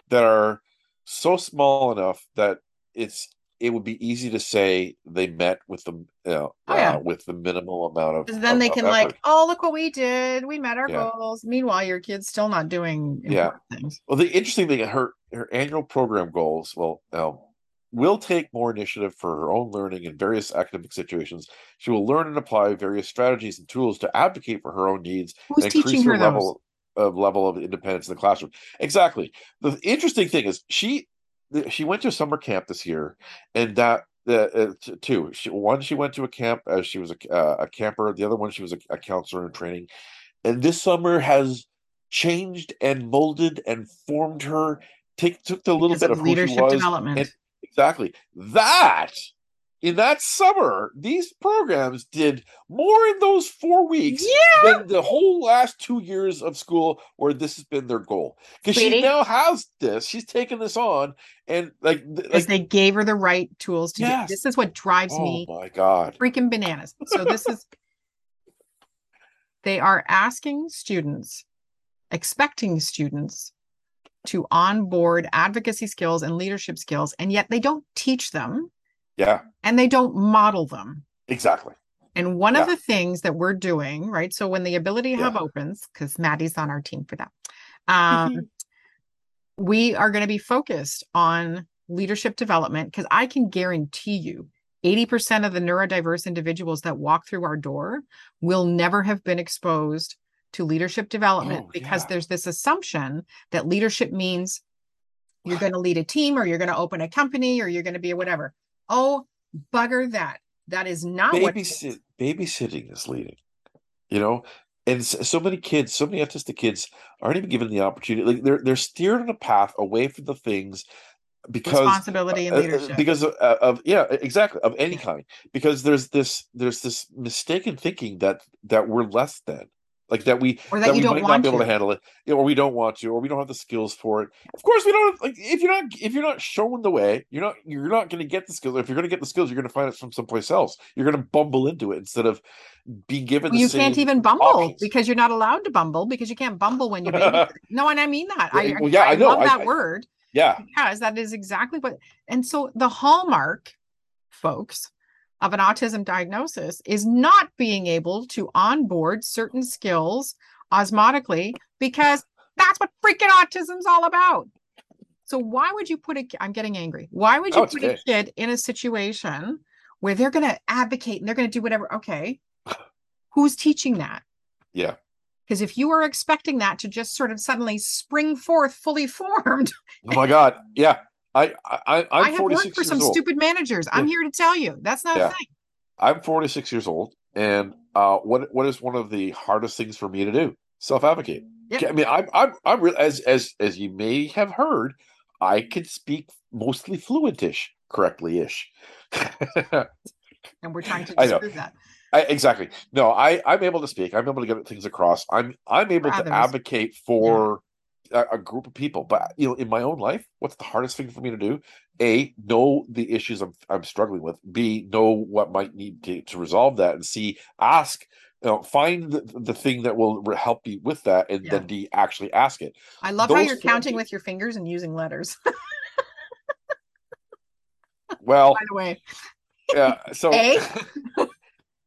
that are so small enough that it's it would be easy to say they met with the you know, oh, yeah. uh, with the minimal amount of. Then of, they can like, oh look what we did, we met our yeah. goals. Meanwhile, your kid's still not doing yeah. things. Well, the interesting thing, her her annual program goals, well, um, will take more initiative for her own learning in various academic situations. She will learn and apply various strategies and tools to advocate for her own needs Who's and increase her, her level of level of independence in the classroom. Exactly. The interesting thing is she she went to a summer camp this year, and that uh, two. She, one, she went to a camp as she was a, uh, a camper. The other one, she was a, a, counselor in training. And this summer has changed and molded and formed her. Take took the little because bit of, of leadership development. And, exactly that in that summer, these programs did more in those four weeks yeah. than the whole last two years of school where this has been their goal. Because she now has this, she's taken this on, and like, like they gave her the right tools to yes. do. This is what drives oh, me. my god, freaking bananas! So this is they are asking students, expecting students to onboard advocacy skills and leadership skills, and yet they don't teach them yeah. And they don't model them. Exactly. And one yeah. of the things that we're doing, right? So when the Ability Hub yeah. opens, because Maddie's on our team for that, um, mm-hmm. we are going to be focused on leadership development because I can guarantee you 80% of the neurodiverse individuals that walk through our door will never have been exposed to leadership development oh, because yeah. there's this assumption that leadership means you're going to lead a team or you're going to open a company or you're going to be a whatever. Oh, bugger that. That is not Babysit- what babysitting is leading. You know, and so many kids, so many autistic kids aren't even given the opportunity. Like they're they're steered on a path away from the things because responsibility and uh, uh, leadership because of, uh, of, yeah exactly of any kind because there's this there's this mistaken thinking that that we're less than like that we or that, that we might not be able to. to. handle it. Or we don't want to or we don't have the skills for it. Of course we don't like if you're not if you're not showing the way you're not you're not going to get the skills. If you're going to get the skills you're going to find it from someplace else. You're going to bumble into it instead of being given well, you can't even bumble options. because you're not allowed to bumble because you can't bumble when you're baby *laughs* no and i mean that. I, well, yeah, I, I, love I, that I, word. Yeah. Because that is exactly what and so the hallmark folks of an autism diagnosis is not being able to onboard certain skills osmotically because that's what freaking autism's all about. So why would you put a I'm getting angry. Why would you oh, put a kid in a situation where they're going to advocate and they're going to do whatever okay. *sighs* Who's teaching that? Yeah. Because if you are expecting that to just sort of suddenly spring forth fully *laughs* formed. Oh my god. Yeah. I I i have worked for some old. stupid managers. I'm here to tell you that's not yeah. a thing. I'm 46 years old, and uh, what what is one of the hardest things for me to do? Self advocate. Yep. I mean, I'm I'm I'm re- as as as you may have heard, I can speak mostly fluentish, correctly ish. and we're trying to *laughs* disprove that. I, exactly. No, I I'm able to speak. I'm able to get things across. I'm I'm able to advocate for a, a, group of people. But you know, in my own life, what's the hardest thing for me to do? A, know the issues I'm I'm struggling with. B, know what might need to, to resolve that. And C, ask you know, find the, the thing that will help you with that, and yeah. then D, actually ask it. I love Those how you're counting with your fingers and using letters. *laughs* Well, by the way. Yeah. So.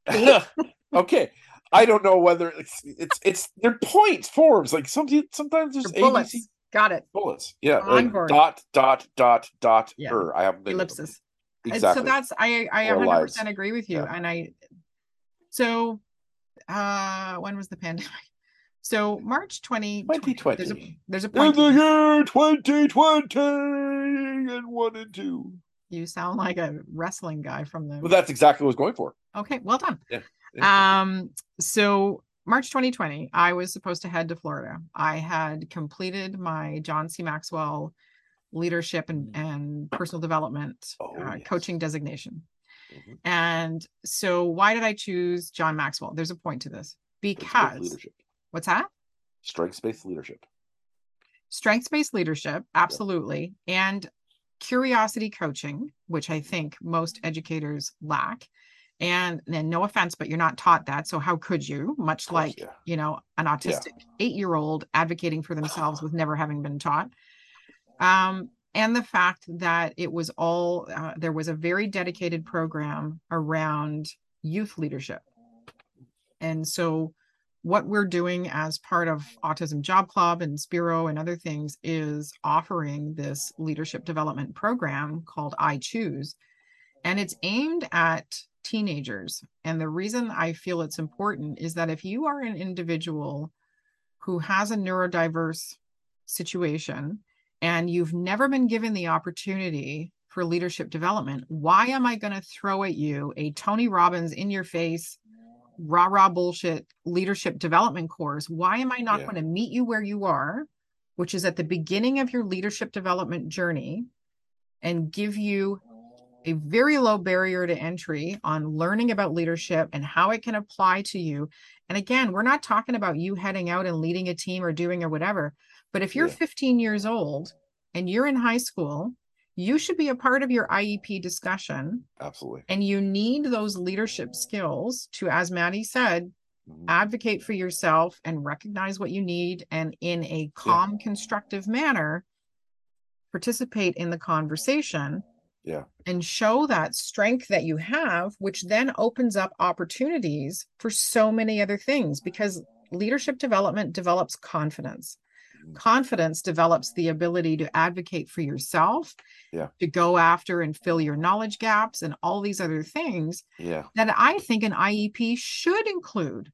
*laughs* okay. I don't know whether it's it's it's they're points forms like sometimes sometimes there's bullets. ABC, Got it. Bullets. Yeah. Like dot dot dot dot. Yeah. Er. I have ellipsis. Exactly. So that's I I 100 percent agree with you, yeah. and I so uh when was the pandemic? *laughs* So March 20, 2020. There's a, there's a point. In the year 2020 and one and two. You sound like a wrestling guy from the. Well, that's exactly what I was going for. Okay, well done. Yeah. Um. *laughs* So March 2020, I was supposed to head to Florida. I had completed my John C. Maxwell leadership and, mm. and personal development oh, uh, yes. coaching designation. Mm-hmm. And so, why did I choose John Maxwell? There's a point to this because What's that? Strengths based leadership. Strengths based leadership, absolutely. Yeah. And curiosity coaching, which I think most educators lack. And then, no offense, but you're not taught that. So, how could you? Much course, like, yeah. you know, an autistic yeah. eight year old advocating for themselves with never having been taught. Um, and the fact that it was all, uh, there was a very dedicated program around youth leadership. And so, what we're doing as part of Autism Job Club and Spiro and other things is offering this leadership development program called I Choose. And it's aimed at teenagers. And the reason I feel it's important is that if you are an individual who has a neurodiverse situation and you've never been given the opportunity for leadership development, why am I going to throw at you a Tony Robbins in your face rah rah bullshit leadership development course, why am I not yeah. going to meet you where you are, which is at the beginning of your leadership development journey, and give you a very low barrier to entry on learning about leadership and how it can apply to you? And again, we're not talking about you heading out and leading a team or doing or whatever. But if you're yeah. 15 years old and you're in high school you should be a part of your IEP discussion. Absolutely. And you need those leadership skills to, as Maddie said, mm-hmm. advocate for yourself and recognize what you need and in a calm, yeah. constructive manner, participate in the conversation. Yeah. And show that strength that you have, which then opens up opportunities for so many other things because leadership development develops confidence. Mm. Confidence develops the ability to advocate for yourself yeah. to go after and fill your knowledge gaps and all these other things yeah. that i think an iep should include.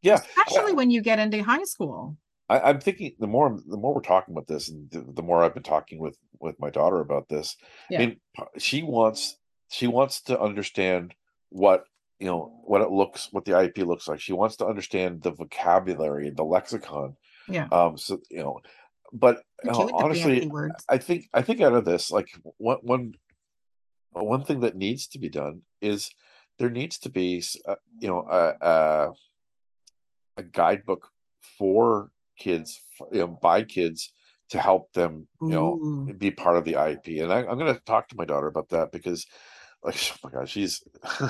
Yeah. Especially when you get into high school I, am thinking the more the more we're talking about this and the, the, more i've been talking with with my daughter about this yeah. i mean she wants she wants to understand what you know what it looks what the iep looks like she wants to understand the vocabulary the lexicon yeah. Um. So you know, but uh, honestly, I think I think out of this, like one one one thing that needs to be done is there needs to be, uh, you know, a, a, a guidebook for kids, you know, by kids to help them, you know, Ooh. be part of the IEP. And I, am going to talk to my daughter about that because, like, *laughs* oh my gosh, she's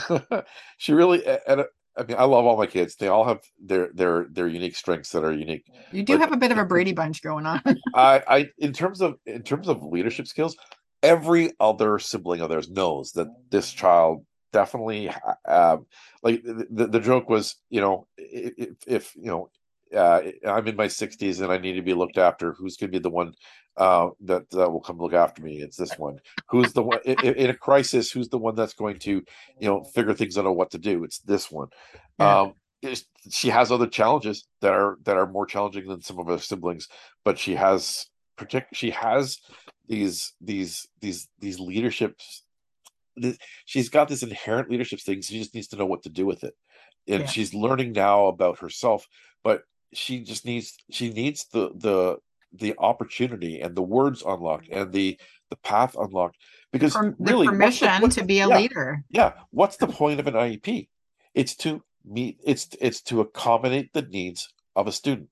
*laughs* she really And I mean, I love all my kids. They all have their their their unique strengths that are unique. You do have a bit of a Brady Bunch going on. *laughs* I, I, in terms of in terms of leadership skills, every other sibling of theirs knows that this child definitely, uh, like the, the joke was, you know, if, if you know, uh, I'm in my 60s and I need to be looked after, who's going to be the one uh, that that will come look after me. It's this one. Who's the one in, in, a crisis? Who's the one that's going to, you know, figure things out on what to do? It's this one. Yeah. Um, she has other challenges that are that are more challenging than some of her siblings, but she has partic- She has these these these these leaderships. She's got this inherent leadership thing. She just needs to know what to do with it, and yeah. she's learning now about herself. But she just needs she needs the the the opportunity and the words unlocked and the the path unlocked because the really permission what's the, what's, to be a yeah, leader. yeah what's the point of an iep it's to meet it's it's to accommodate the needs of a student.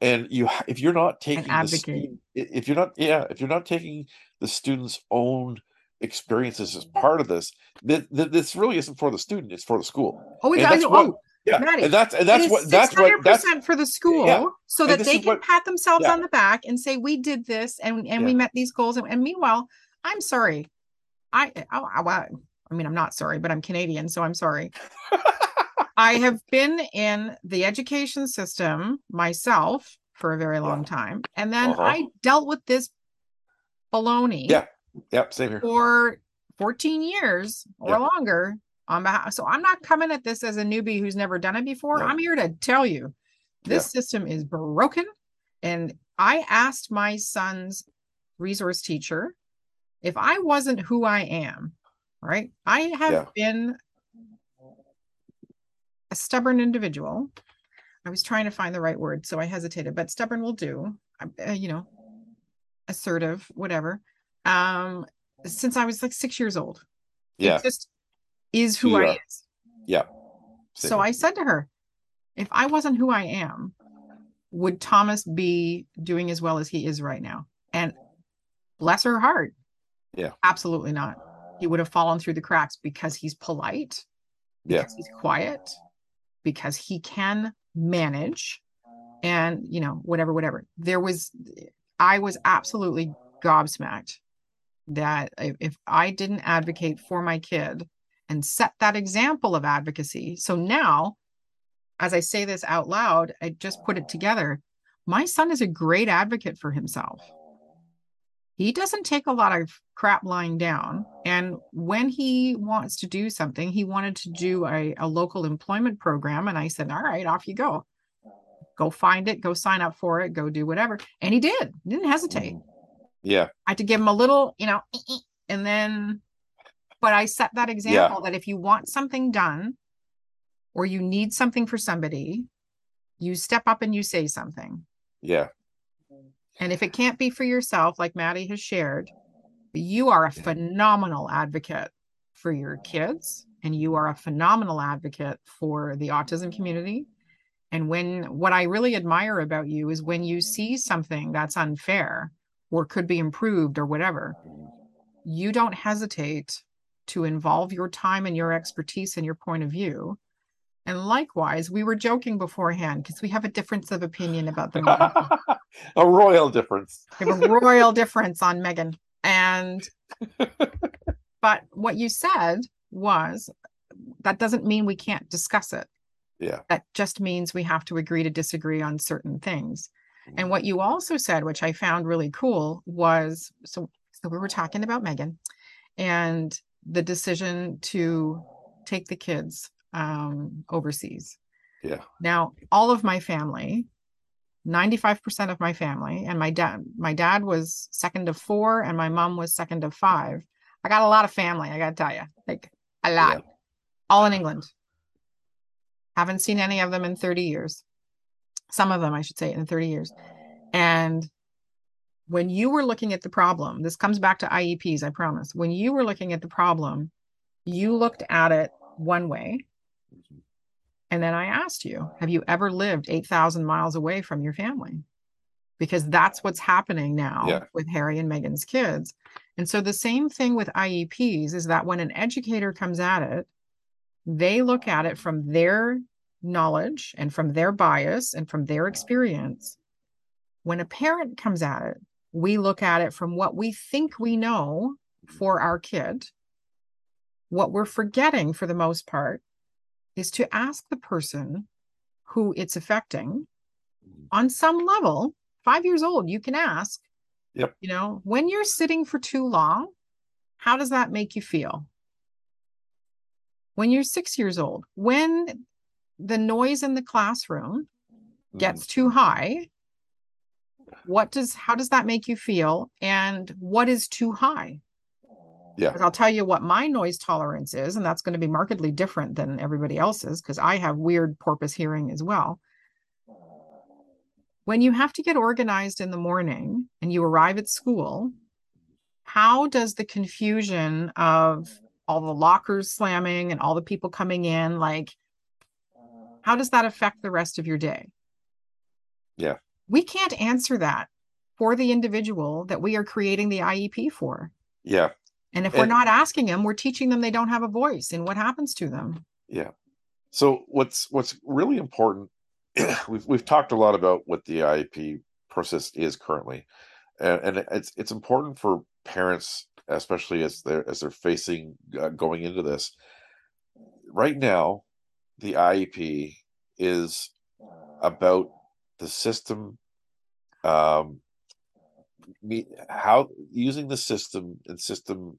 And you if you're not taking the, if you're not yeah if you're not taking the student's own experiences as part of this th- th- this really isn't for the student it's for the school. Oh, it, does. oh yeah, Maddie, and that's and that's what that's what that's for the school, yeah. so that they can what, pat themselves yeah. on the back and say we did this and and yeah. we met these goals. And, and, meanwhile, I'm sorry, I, I, I, I mean, I'm not sorry, but I'm Canadian, so I'm sorry. *laughs* I have been in the education system myself for a very long time. And then uh-huh. I dealt with this baloney. Yeah. Yep. Same here. For 14 years or longer on behalf. So I'm not coming at this as a newbie who's never done it before. I'm here to tell you this yeah. system is broken. And I asked my son's resource teacher if I wasn't who I am, right? I have yeah. been a stubborn individual. I was trying to find the right word, so I hesitated, but stubborn will do. Uh, you know, assertive, whatever. Um, since I was like six years old. Yeah. It just is who I is. Yeah. Same. So I said to her, if I wasn't who I am, would Thomas be doing as well as he is right now? And bless her heart. Yeah. Absolutely not. He would have fallen through the cracks because he's polite. Because yeah. he's quiet. Because he can manage and you know whatever whatever there was i was absolutely gobsmacked that if i didn't advocate for my kid and set that example of advocacy so now as I say this out loud, I just put it together. My son is a great advocate for himself. He doesn't take a lot of crap lying down. And when he wants to do something, he wanted to do a, a local employment program. And I said, All right, off you go. Go find it, go sign up for it, go do whatever. And he did, he didn't hesitate. Mm-hmm. Yeah. I had to give him a little, you know, eh, eh, and then, but I set that example yeah. that if you want something done, or you need something for somebody, you step up and you say something. Yeah. And if it can't be for yourself, like Maddie has shared, you are a phenomenal advocate for your kids and you are a phenomenal advocate for the autism community. And when what I really admire about you is when you see something that's unfair or could be improved or whatever, you don't hesitate to involve your time and your expertise and your point of view and likewise, we were joking beforehand because we have a difference of opinion about the movie. *laughs* a royal difference. a royal difference on Meghan. And *laughs* but what you said was that doesn't mean we can't discuss it. Yeah. That just means we have to agree to disagree on certain things. And mm-hmm. what you also said, which I found really cool, was so so we were talking about Meghan and the decision to take the kids um, overseas. Yeah. Now, all of my family, 95% of my family, and my dad, my dad was second of four, and my mom was second of five. I got a lot of family, I gotta tell you, like a lot, yeah. all in England. Haven't seen any of them in 30 years. Some of them, I should say, in 30 years. And when you were looking at the problem, this comes back to IEPs, I promise. When you were looking at the problem, you looked at it one way mm-hmm. and then I asked you, have you ever lived 8,000 miles away from your family? Because that's what's happening now yeah. with Harry and Meghan's kids. And so the same thing with IEPs is that when an educator comes at it, they look at it from their knowledge and from their bias and from their experience. When a parent comes at it, we look at it from what we think we know for our kid. What we're forgetting for the most part is to ask the person who it's affecting mm-hmm. on some level, five years old, you can ask, yep. you know, when you're sitting for too long, how does that make you feel? When you're six years old, when the noise in the classroom gets mm. too high, what does how does that make you feel and what is too high yeah. I'll tell you what my noise tolerance is, and that's going to be markedly different than everybody else's because I have weird porpoise hearing as well. When you have to get organized in the morning and you arrive at school, how does the confusion of all the lockers slamming and all the people coming in, like, how does that affect the rest of your day? Yeah. We can't answer that for the individual that we are creating the IEP for. Yeah. And if we're not asking them, we're teaching them they don't have a voice and what happens to them. Yeah. So what's what's really important, *clears throat* we've we've talked a lot about what the IEP process is currently, and, and it's it's important for parents especially as they're as they're facing uh, going into this. Right now, the IEP is about the system um how using the system and system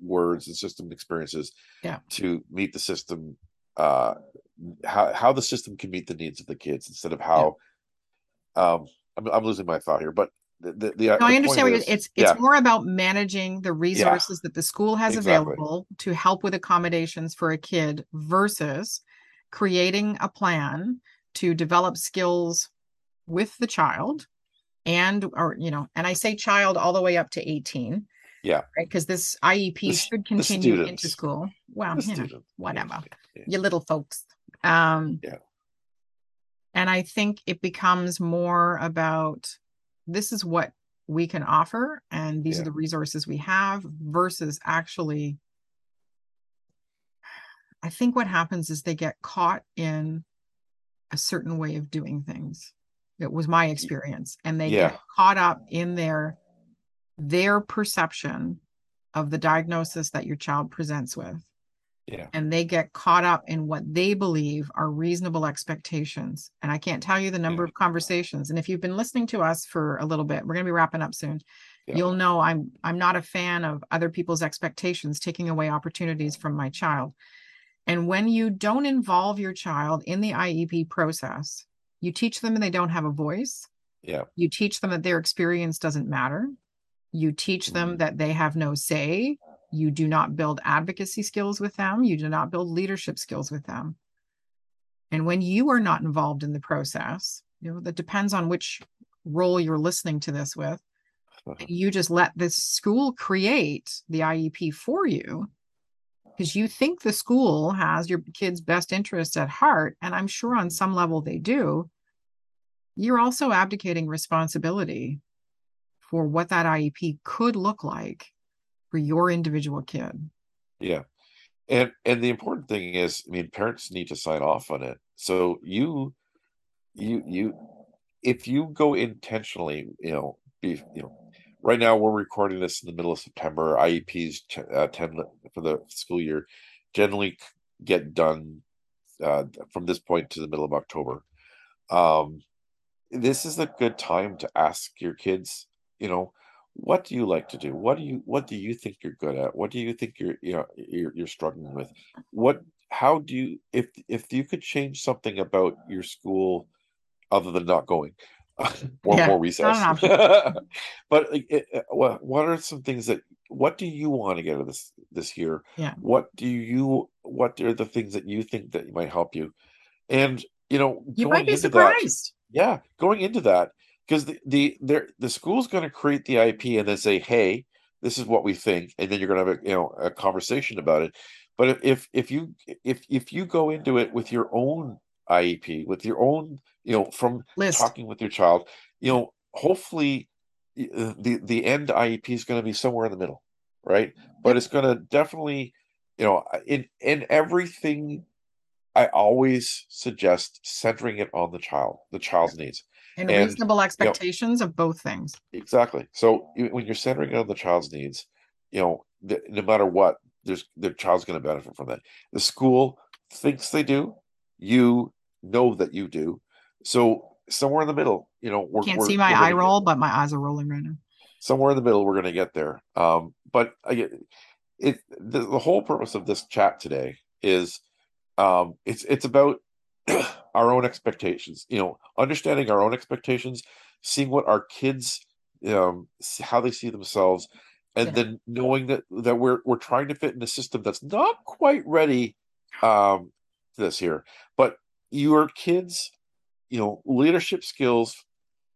words and system experiences yeah. to meet the system uh how how the system can meet the needs of the kids instead of how yeah. um I'm, I'm losing my thought here but the, the, the no, I understand what is, it's it's yeah. more about managing the resources that the school has exactly. available to help with accommodations for a kid versus creating a plan to develop skills with the child and or you know and i say child all the way up to 18 yeah. right? Because this iep the, should continue into school. Well you know, whatever. yeah. you little folks. Um yeah. and i think it becomes more about this is what we can offer and these yeah. are the resources we have versus actually i think what happens is they get caught in a certain way of doing things it was my experience and they yeah. get caught up in their their perception of the diagnosis that your child presents with yeah and they get caught up in what they believe are reasonable expectations and i can't tell you the number yeah. of conversations and if you've been listening to us for a little bit we're going to be wrapping up soon yeah. you'll know i'm i'm not a fan of other people's expectations taking away opportunities from my child and when you don't involve your child in the iep process you teach them and they don't have a voice. Yeah. You teach them that their experience doesn't matter. You teach them mm-hmm. that they have no say. You do not build advocacy skills with them. You do not build leadership skills with them. And when you are not involved in the process you know that depends on which role you're listening to this with uh-huh. *laughs* you just let this school create the iep for you because you think the school has your kid's best interests at heart and i'm sure on some level they do you're also abdicating responsibility for what that IEP could look like for your individual kid. Yeah. And and the important thing is, I mean, parents need to sign off on it. So you you you if you go intentionally, you know, be you know, right now we're recording this in the middle of September. IEPs uh, tend for the school year generally get done uh, from this point to the middle of October. Um, this is a good time to ask your kids, you know, what do you like to do? What do you what do you think you're good at? What do you think you're you know you're, you're struggling with? What how do you if if you could change something about your school other than not going *laughs* or yeah, more recess. *laughs* but like, it, uh, what, what are some things that what do you want to get out of this this year? Yeah. What do you what are the things that you think that might help you? And you know you might be surprised. Yeah, going into that because the the the school's going to create the IEP and then say, "Hey, this is what we think," and then you're going to have a you know a conversation about it. But if if you if if you go into it with your own IEP, with your own you know from List. talking with your child, you know, hopefully uh, the the end IEP is going to be somewhere in the middle, right? But it's going to definitely, you know, in in everything I always suggest centering it on the child, the child's needs. And, and reasonable expectations you know, of both things. Exactly. So when you're centering it on the child's needs, you know, no matter what, there's the child's going to benefit from that. The school thinks they do. You know that you do. So somewhere in the middle, you know, we're, can't see my eye roll, but my eyes are rolling right now. Somewhere in the middle, we're going to get there. Um, but I, it the, the whole purpose of this chat today is um, it's it's about *clears throat* our own expectations. You know, understanding our own expectations, seeing what our kids, um, how they see themselves, and yeah. then knowing that that we're we're trying to fit in a system that's not quite ready um, this here. But your kids, you know, leadership skills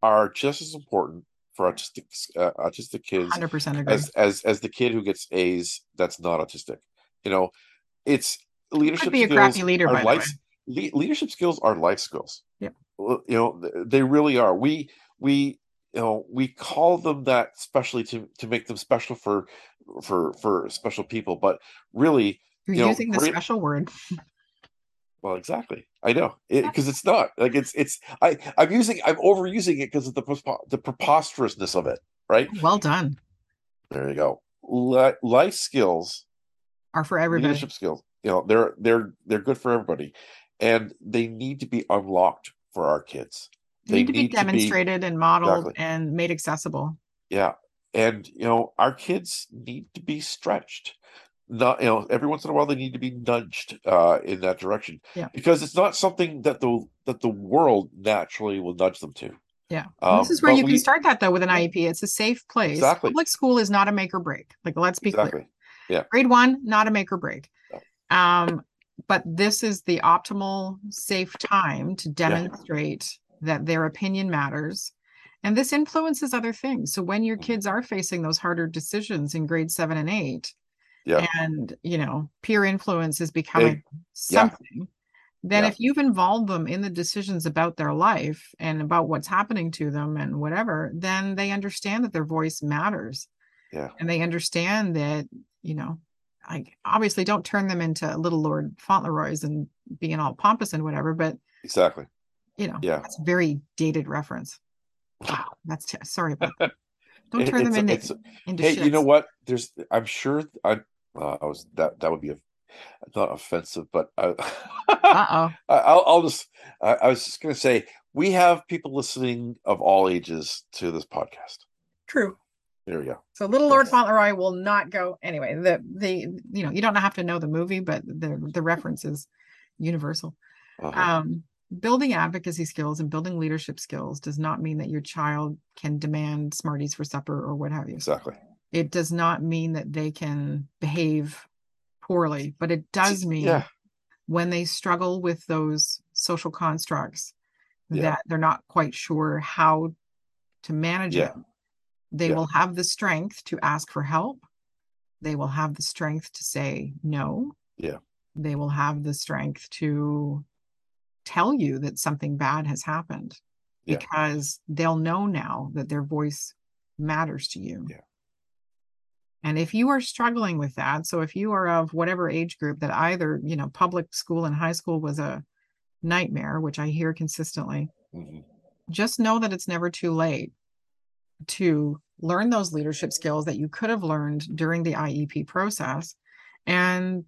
are just as important for autistic uh, autistic kids 100% agree. as as as the kid who gets A's that's not autistic. You know, it's leadership be a crappy leader, by life, le- leadership skills are life skills. Yeah. You know, they really are. We we you know we call them that especially to to make them special for for for special people, but really you're you know, using the special word. *laughs* Well, exactly. I know because it, it's not like it's it's I I'm using I'm overusing it because of the the preposterousness of it. Right. Well done. There you go. life skills are for everybody. Leadership skills, you know, they're they're they're good for everybody, and they need to be unlocked for our kids. They, need to be demonstrated to be, and modeled exactly. and made accessible. Yeah, and you know, our kids need to be stretched. Not you know, every once in a while they need to be nudged uh, in that direction. Yeah, because it's not something that the that the world naturally will nudge them to. Yeah. Um, this is where you we, can start that though with an IEP. It's a safe place. Exactly. Public school is not a make or break. Like let's be exactly. clear. Yeah. Grade one, not a make or break. No. Um, but this is the optimal safe time to demonstrate yeah. that their opinion matters. And this influences other things. So when your mm-hmm. kids are facing those harder decisions in grade seven and eight, yeah. and you know, peer influence is becoming something. Yeah. then yeah. if you've involved them in the decisions about their life and about what's happening to them and whatever then they understand that their voice matters. Yeah. And they understand that you know i obviously don't turn them into little lord fauntleroys and being all pompous and whatever but exactly. you know yeah. that's very dated reference. Wow that's t- sorry about that *laughs* don't turn them into, into hey shits. you know what there's i'm sure i uh, i was that that would be a not offensive, but I, uh-oh. *laughs* I'll, I'll just, I, I was just going to say, we have people listening of all ages to this podcast. True. There we go. So Little Lord Fauntleroy will not go anyway. The the you know you don't have to know the movie, but the the reference is universal. Uh-huh. Um, building advocacy skills and building leadership skills does not mean that your child can demand Smarties for supper or what have you. Exactly. It does not mean that they can behave poorly, but it does mean yeah. when they struggle with those social constructs yeah. that they're not quite sure how to manage yeah. it, they will have the strength to ask for help. They will have the strength to say no. Yeah. They will have the strength to tell you that something bad has happened because they'll know now that their voice matters to you. Yeah. And if you are struggling with that, so if you are of whatever age group that either, you know, public school and high school was a nightmare, which I hear consistently, mm-hmm. just know that it's never too late to learn those leadership skills that you could have learned during the IEP process and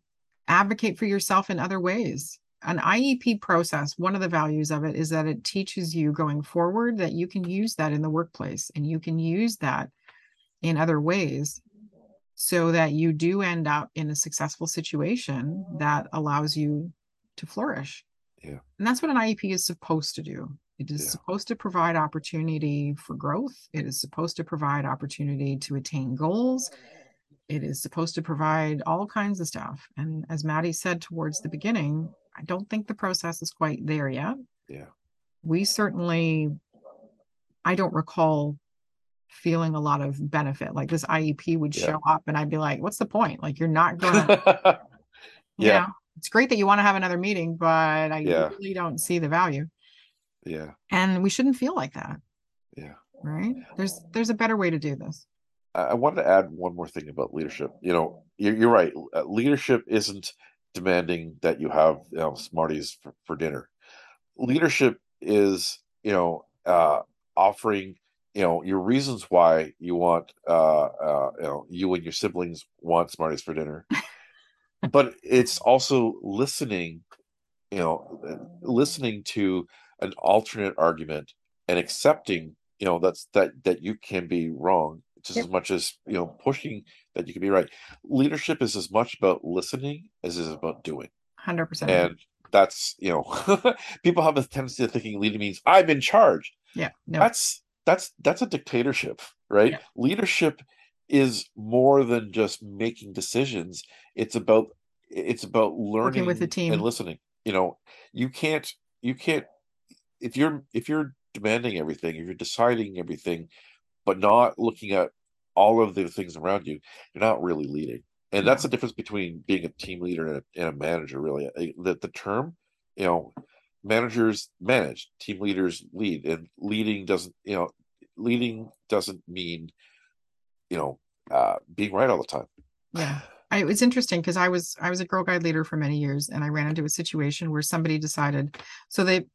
advocate for yourself in other ways. An IEP process, one of the values of it is that it teaches you going forward that you can use that in the workplace and you can use that in other ways so that you do end up in a successful situation that allows you to flourish. Yeah. And that's what an IEP is supposed to do. It is yeah. supposed to provide opportunity for growth. It is supposed to provide opportunity to attain goals. It is supposed to provide all kinds of stuff. And as Maddie said towards the beginning, I don't think the process is quite there yet. Yeah. We certainly, I don't recall feeling a lot of benefit. Like this IEP would yeah. show up and I'd be like, what's the point? Like you're not gonna *laughs* Yeah. Know, it's great that you want to have another meeting, but I yeah. really don't see the value. Yeah. And we shouldn't feel like that. Yeah. Right. There's there's a better way to do this. I wanted to add one more thing about leadership. You know, you're, you're right. Uh, leadership isn't demanding that you have you know, Smarties for, for dinner. Leadership is, you know, uh, offering you know your reasons why you want uh, uh you know you and your siblings want smarties for dinner *laughs* but it's also listening you know listening to an alternate argument and accepting you know that's that that you can be wrong just yep. as much as you know pushing that you can be right. Leadership is as much about listening as it is about doing. 100% and that's you know *laughs* people have a tendency of thinking leading means i'm in charge. Yeah no. that's that's that's a dictatorship right? Yeah. leadership is more than just making decisions. It's about it's about learning Working with the team and listening. You know you can't you can't if you're if you're demanding everything if you're deciding everything but not looking at all of the things around you you're not really leading. And that's the difference between being a team leader and a, and a manager really. That the term you know managers manage team leaders lead and leading doesn't you know leading doesn't mean you know uh being right all the time. Yeah. I, it was interesting because i was i was a girl guide leader for many years and i ran into a situation where somebody decided so they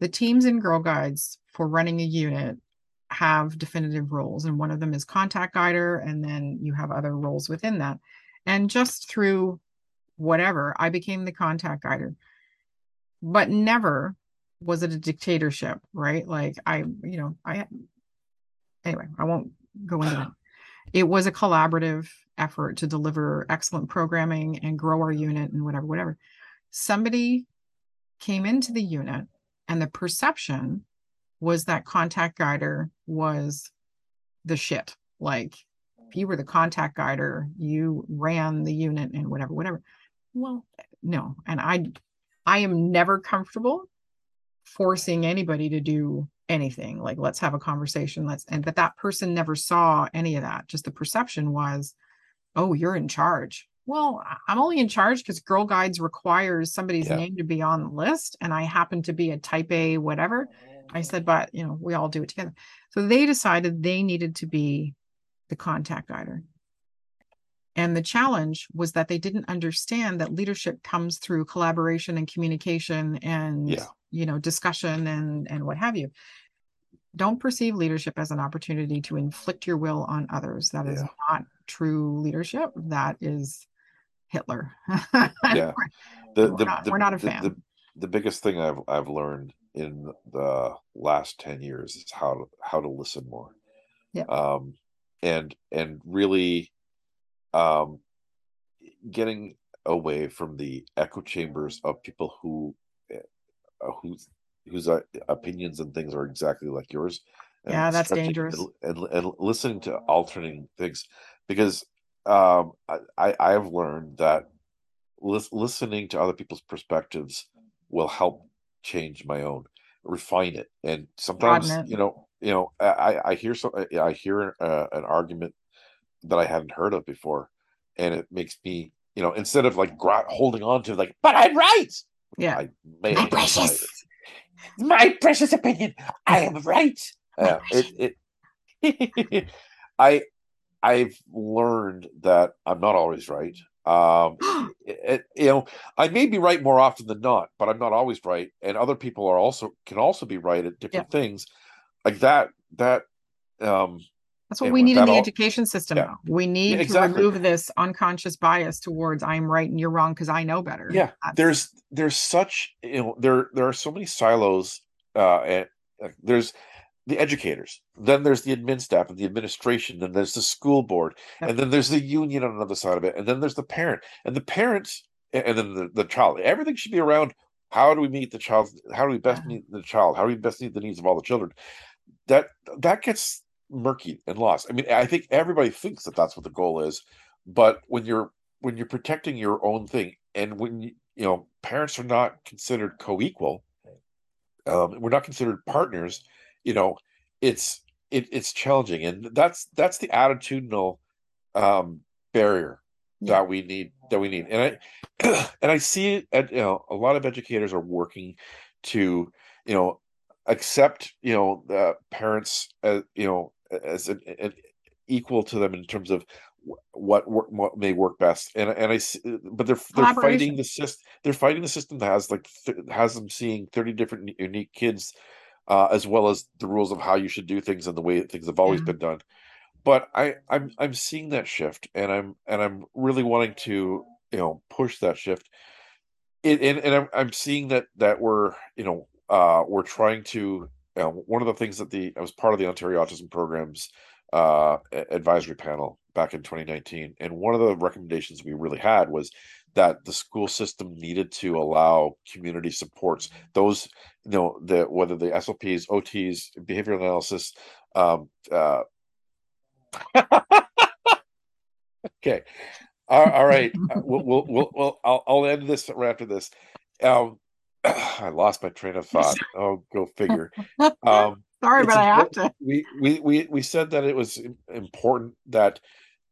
the teams in girl guides for running a unit have definitive roles, and one of them is contact guider, and then you have other roles within that. And just through whatever, I became the contact guider. But never was it a dictatorship, right? Like I, you know, I anyway, I won't go into that. *laughs* It was a collaborative effort to deliver excellent programming and grow our unit and whatever, whatever. Somebody came into the unit and the perception was that contact guider was the shit. Like if you were the contact guider, you ran the unit and whatever, whatever. Well, no. And I I am never comfortable forcing anybody to do anything. Like let's have a conversation. Let's and but that person never saw any of that. Just the perception was, oh, you're in charge. Well, I'm only in charge because Girl Guides requires somebody's yeah. name to be on the list, and I happen to be a type A, whatever. I said, but you know, we all do it together. So they decided they needed to be the contact guider. And the challenge was that they didn't understand that leadership comes through collaboration and communication and yeah. you know discussion and and what have you. Don't perceive leadership as an opportunity to inflict your will on others. That is yeah. not true leadership. That is Hitler. *laughs* yeah. The, we're, the, not, the, we're not a fan. The, the biggest thing I've I've learned in the last 10 years is how to how to listen more. Yeah. Um and and really um getting away from the echo chambers of people who uh, whose whose uh, opinions and things are exactly like yours yeah that's dangerous. and, and, listening to alternating things. Because um i i have learned that lis- listening to other people's perspectives will help change my own, refine it. And sometimes, you know, you know, I I hear so I hear uh, an argument that I hadn't heard of before, and it makes me, you know, instead of like holding on to like, but I'm right. Yeah, I my precious, my precious opinion. I am right. Yeah, it it. *laughs* I I've learned that I'm not always right. Um, *gasps* it, you know, I may be right more often than not, but I'm not always right, and other people are also can also be right at different yeah. things, like that. That um, that's what we need in the all, education system. Yeah. We need yeah, exactly. to remove this unconscious bias towards I'm right and you're wrong because I know better. Yeah, that's... there's there's such you know there there are so many silos. Uh, and uh, there's the educators. Then there's the admin staff and the administration then there's the school board and then there's the union on another side of it and then there's the parent. And the parents and then the, the child. Everything should be around how do we meet the child how do we best meet the child? How do we best meet the needs of all the children? That that gets murky and lost. I mean i think everybody thinks that that's what the goal is but when you're when you're protecting your own thing and when you, you know parents are not considered co-equal um, we're not considered partners you know it's it, it's challenging. And that's that's the attitudinal um barrier yeah. that we need that we need. And i *clears throat* and i see it you know a lot of educators are working to you know accept you know the parents as you know as an, an equal to them in terms of what work, what may work best. And and i see, but they're they're fighting the system they're fighting the system that has like th- has them seeing 30 different unique kids uh, as well as the rules of how you should do things and the way things have always yeah. been done. But I, I'm I'm seeing that shift, and I'm and I'm really wanting to you know push that shift. It, and and I'm, I'm seeing that that we're you know uh, we're trying to you know, one of the things that the I was part of the Ontario Autism Programs uh, advisory panel back in 2019, and one of the recommendations we really had was that the school system needed to allow community supports those you know the whether the SLPs, ots behavioral analysis um uh *laughs* okay. All, all right. Uh, *laughs* we'll, we'll we'll we'll I'll, I'll end this right after this. Um *clears throat* i lost my train of *laughs* thought. Oh go figure. Um sorry but i have to we, we we we said that it was important that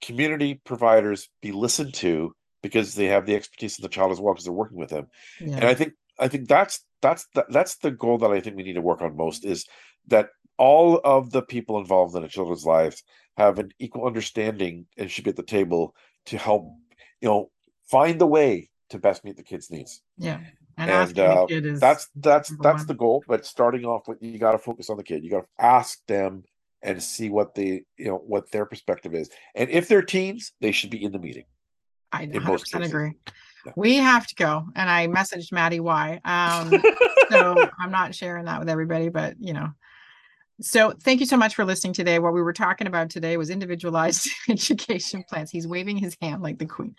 community providers be listened to because they have the expertise of the child as well because they're working with them. Yeah. And I think I think that's that's the, that's the goal that I think we need to work on most is that all of the people involved in a children's lives have an equal understanding and should be at the table to help you know find the way to best meet the kids' needs. Yeah. And, and uh, that's that's that's one. the goal. But starting off with you got to focus on the kid. You got to ask them and see what they you know what their perspective is. And if they're teens, they should be in the meeting. I 100% agree. Yeah. We have to go, and I messaged Maddie why. Um, so *laughs* I'm not sharing that with everybody, but you know. So thank you so much for listening today. What we were talking about today was individualized *laughs* education plans. He's waving his hand like the queen.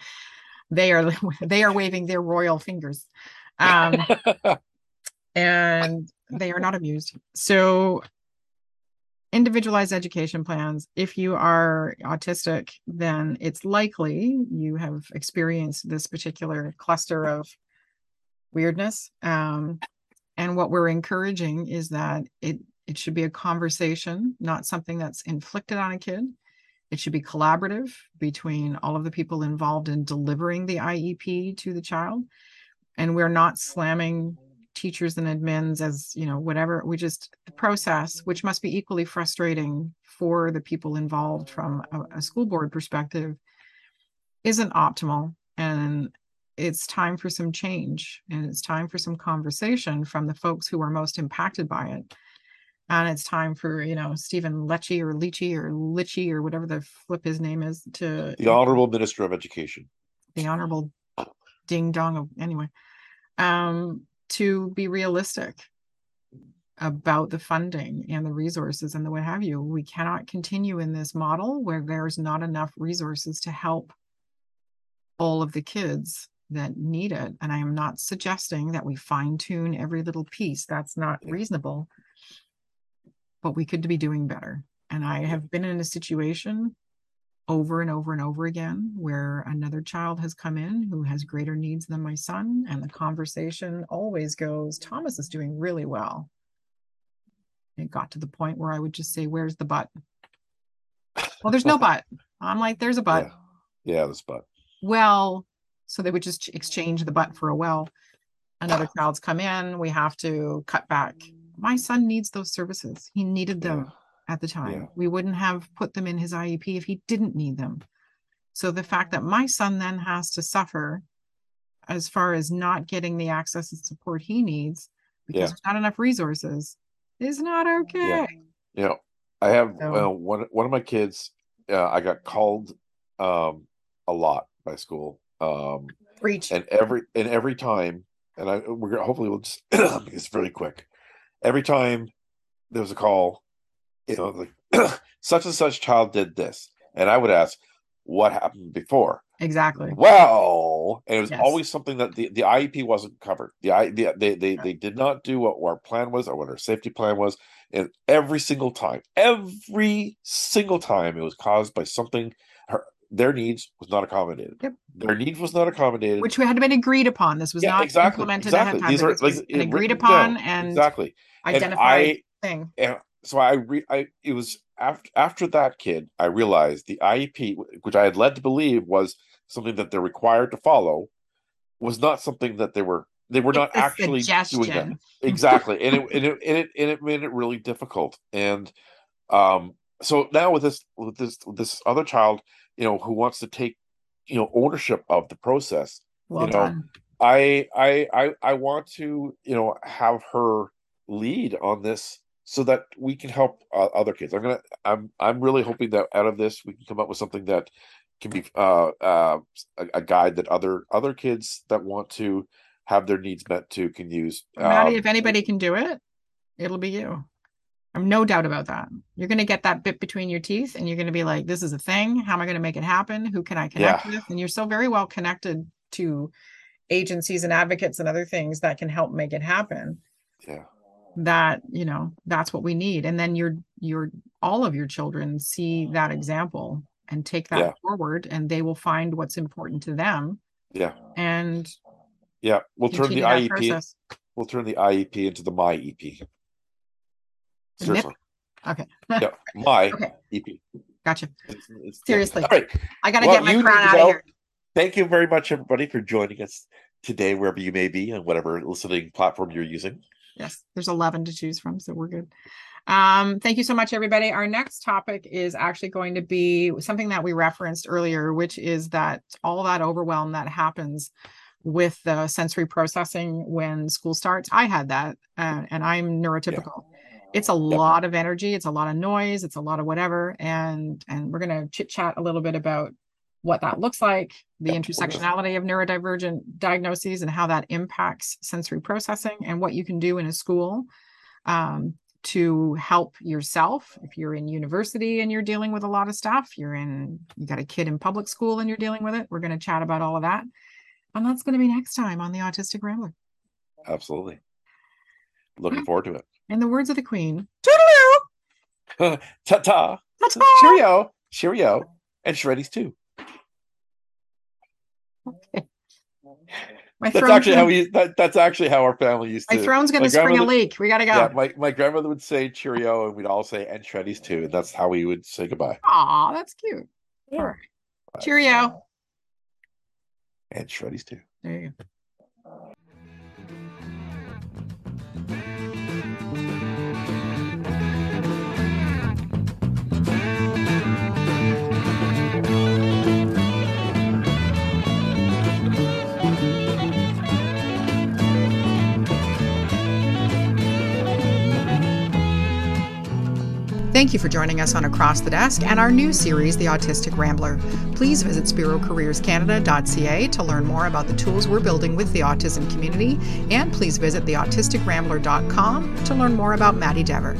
They are *laughs* they are waving their royal fingers. Um, and they are not amused. So individualized education plans if you are autistic then it's likely you have experienced this particular cluster of weirdness. Um, and what we're encouraging is that it it should be a conversation not something that's inflicted on a kid. It should be collaborative between all of the people involved in delivering the iep to the child. And we're not slamming teachers and admins as you know whatever we just the process which must be equally frustrating for the people involved from a, a school board perspective isn't optimal. And it's time for some change and it's time for some conversation from the folks who are most impacted by it. And it's time for you know Stephen Lecce or Lecce or Litchi or whatever the flip his name is to the honorable minister of education. The honorable ding dong of anyway. Um to be realistic about the funding and the resources and the what have you. We cannot continue in this model where there's not enough resources to help all of the kids that need it. And I am not suggesting that we fine tune every little piece. That's not reasonable. But we could be doing better. And I have been in a situation over and over and over again where another child has come in who has greater needs than my son and the conversation always goes thomas is doing really well. It got to the point where i would just say where's the butt well there's no *laughs* butt i'm like there's a butt yeah, yeah there's butt well so they would just exchange the butt for a well. Another child's come in we have to cut back. My son needs those services. He needed them. yeah at the time. Yeah. We wouldn't have put them in his IEP if he didn't need them. So the fact that my son then has to suffer as far as not getting the access and support he needs because yeah. there's not enough resources is not okay. Yeah. I have so, well, one one of my kids. Uh, I got called um, a lot by school. Um, Preach. And every and every time, and I we're hopefully we'll just *coughs* this really quick. Every time there was a call, you know, like *clears throat* such and such child did this. And I would ask, what happened before? Exactly. Well, and it was yes. always something that the, the IEP wasn't covered. The, I, the they they they did not do what our plan was or what our safety plan was. And every single time, every single time, it was caused by something. Her, their needs was not accommodated. Yep. Their needs was not accommodated, which had been agreed upon. This was yeah, not exactly, implemented. Exactly. These are like agreed upon down. and exactly identified and I, thing. And so I re I it was after after that kid I realized the IEP which I had led to believe was something that they're required to follow was not something that they were they were it's not actually suggestion. doing that *laughs* exactly and it, and it and it and it made it really difficult and um so now with this with this this other child you know who wants to take you know ownership of the process well you know done. I, I I I want to you know have her lead on this so that we can help uh, other kids. I'm gonna I'm I'm really hoping that out of this we can come up with something that can be uh, uh, a, a, guide that other other kids that want to have their needs met to can use. Maddie, um, if anybody can do it, it'll be you. I'm no doubt about that. You're going to get that bit between your teeth and you're going to be like, this is a thing. How am I going to make it happen? Who can I connect yeah. with? And you're so very well connected to agencies and advocates and other things that can help make it happen. Yeah that you know that's what we need. And then your your all of your children see that example and take that yeah. forward and they will find what's important to them yeah. and yeah. We'll turn the iep process. we'll turn the iep into the my ep seriously. Okay. *laughs* Yeah my okay. ep gotcha. It's, it's, seriously. All right. I gotta well, get my crown out of here. Thank you very much everybody for joining us today wherever you may be and whatever listening platform you're using Yes, there's 11 to choose from, so we're good. Um, thank you so much, everybody. Our next topic is actually going to be something that we referenced earlier, which is that all that overwhelm that happens with the sensory processing when school starts. I had that, uh, and I'm neurotypical. Yeah. it's a lot of energy it's a lot of noise it's a lot of whatever and and we're going to chit chat a little bit about what that looks like the intersectionality of neurodivergent diagnoses and how that impacts sensory processing and what you can do in a school um, to help yourself. If you're in university and you're dealing with a lot of stuff you're in you got a kid in public school and you're dealing with it we're going to chat about all of that. And that's going to be next time on the autistic rambler. Absolutely. Looking forward to it. In the words of the queen toodaloo! *laughs* Ta-ta. Ta-ta. cheerio. Cheerio. And shreddies too my that's actually gonna, how we. That, that's actually how our family used to. My throne's going to spring a leak. We got to go. Yeah, my, my grandmother would say Cheerio, and we'd all say and Shreddies too. And that's how we would say goodbye. Aw, that's cute. Yeah. All right. Cheerio. And Shreddies too. There you go. Thank you for joining us on Across the Desk and our new series, The Autistic Rambler. Please visit SpiroCareersCanada.ca to learn more about the tools we're building with the autism community, and please visit theautisticrambler.com to learn more about Maddie Dever.